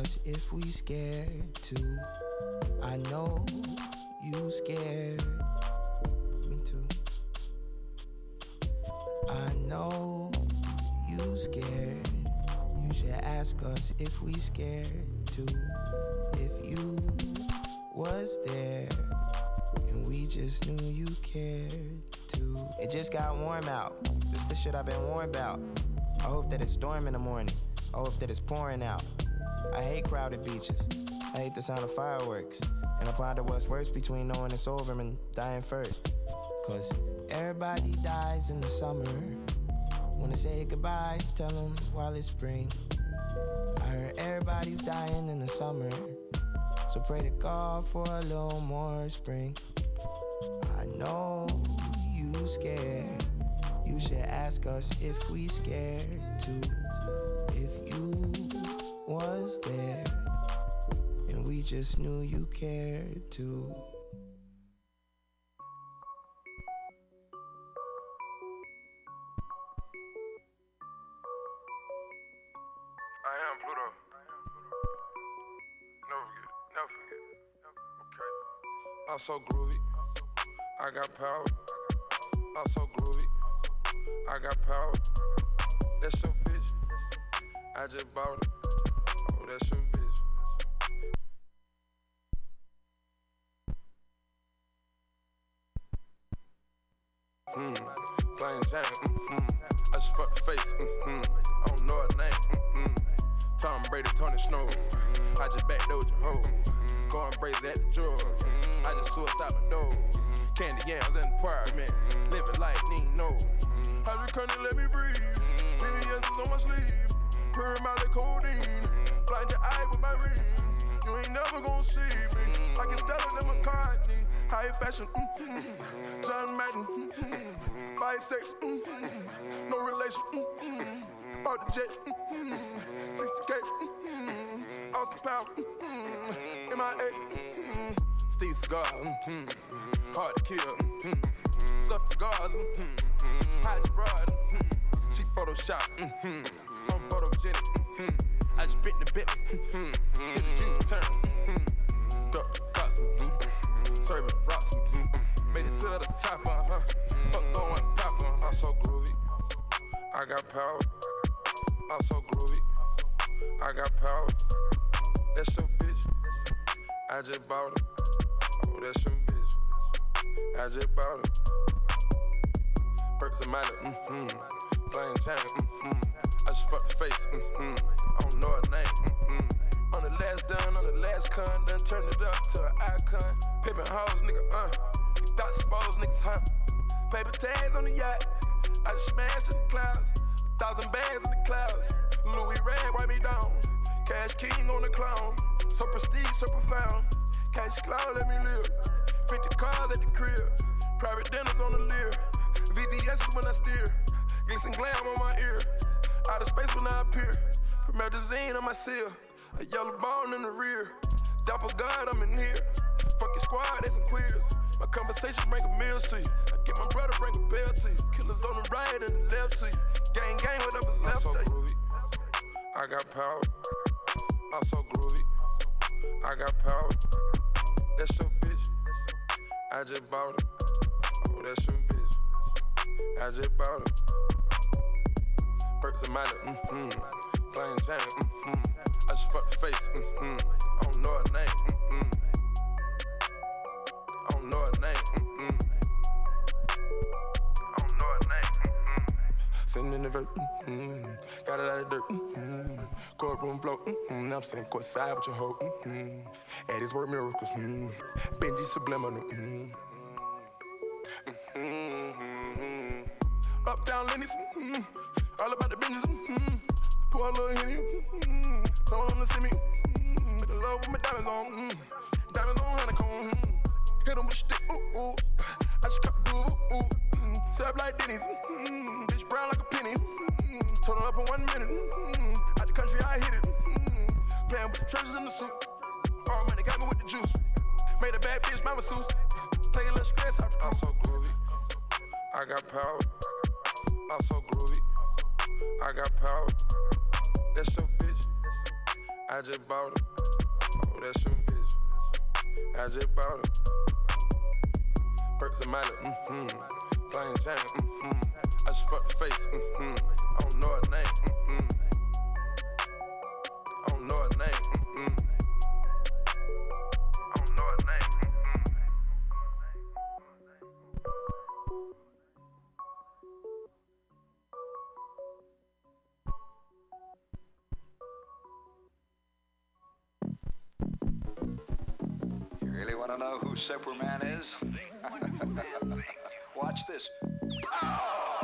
S32: Us if we scared too. I know you scared. Me too. I know you scared. You should ask us if we scared too. If you was there and we just knew you cared too.
S28: It just got warm out. This the shit I've been warned about. I hope that it's storm in the morning. I hope that it's pouring out. I hate crowded beaches. I hate the sound of fireworks. And I ponder what's worse between knowing it's over and dying first. Cause everybody dies in the summer. Wanna say goodbyes, tell them while it's spring. I heard everybody's dying in the summer. So pray to God for a little more spring. I know you scared. You should ask us if we scared too. Was there and we just knew you cared too.
S33: I'm so groovy. I got power. I'm so groovy. I got power. That's your bitch. I just bought it. That's your bitch. Mm, plain Jane. Mm-hmm. I just fucked the face. Mm-hmm. I don't know her name. Mm-hmm. Tom Brady, Tony Snow. I just backdoored your hoe. Going brazen at the drug. I just suicide my door. Candy yams in the apartment. Living life, need no. Hydrocurrent, let me breathe. VVS is on my sleeve. Out like codeine. Blind your eye with my ring. You ain't never gonna see me. Like it's Stella than McCartney. High fashion. mm-hmm. John Madden. mm-hmm. Bisex. mm-hmm. No relation. mm-hmm. Bought the jet. mm-hmm. 60K. mm-hmm. Austin Power. mm-hmm. MIA. mm-hmm. Steve Cigar. mm-hmm. Hard to kill. mm-hmm. Stuffed cigars. mm-hmm. Hide your broad. mm-hmm. She Photoshop. mm-hmm. Photogenic. mm-hmm. I just bit the bit. mm-hmm. Get the juke turn. mm-hmm. Duck cops. Serving rocks. Made it to the top. Uh huh. Fuck throwing pop. Uh-huh. I'm so groovy. I got power. I'm so groovy. I got power. That's your bitch. I just bought her. Oh, that's your bitch. I just bought her. Perks and Miley, mm-hmm. Plain Jane, mm-hmm. I just fucked the face, mm-hmm. I don't know her name, mm-hmm. On the last done, on the last con, done turned it up to an icon. Pippin' hoes, nigga, uh. These thoughts exposed niggas, huh? Paper tags on the yacht. I just smashed in the clouds. Thousand bags in the clouds. Louis Red, wipe me down. Cash King on the clown. So prestige, so profound. Cash cloud, let me live. 50 cars at the crib. Private dinners on the Lear. VVS is when I steer. Glisten glam on my ear. Out of space when I appear. Promethazine on my seal. A yellow bone in the rear. Dapper God, I'm in here. Fuck your squad, they some queers. My conversation bring a meals to you. I get my brother bring a bell to you. Killers on the right and the left to you. Gang, gang, whatever's left so groovy. I got power. I'm so groovy. I got power. That's your bitch. I just bought her. Oh, that's your bitch. I just bought her. Perks and Miley, mm-hmm. Plain Jane, mm-hmm. I just fucked face, mm-hmm. I don't know her name, mm-hmm. I don't know her name, mm-hmm. I don't know her name, mm-hmm. Sitting in the vert, mm-hmm. Got it out of dirt, mm-hmm. Courtroom flow, mm-hmm. Now I'm sitting courtside with your hoe, mm-hmm. At his work miracles, mm-hmm. Benji subliminal, mm-hmm. Mm-hmm. Up, down, Lenny's, mm-hmm. All about the business, mm-hmm. Pour a little Henny, mm-hmm. Told them to see me, mm-hmm. Make love with my diamonds on, mm-hmm. Diamonds on honeycomb, mm-hmm. Hit them with stick, ooh, ooh. I just cut the ooh, ooh. Mm-hmm. Like Denny's, mm-hmm. Bitch brown like a penny, mm-hmm. Up in one minute, mm-hmm. Out the country, I hit it, mm-hmm. Playing with the treasures in the suit. All money got me with the juice. Made a bad bitch my masseuse. Take a little stress the I'm so groovy. I got power. I'm so groovy. I got power. That's your bitch. I just bought her. Oh, that's your bitch. I just bought her. Perks and Miley, mm-hmm. Plain Jane, mm-hmm. I just fucked the face, mm-hmm. I don't know her name, mm-hmm. I don't know her name, mm-hmm.
S34: Really want to know who Superman is? Watch this. Pow!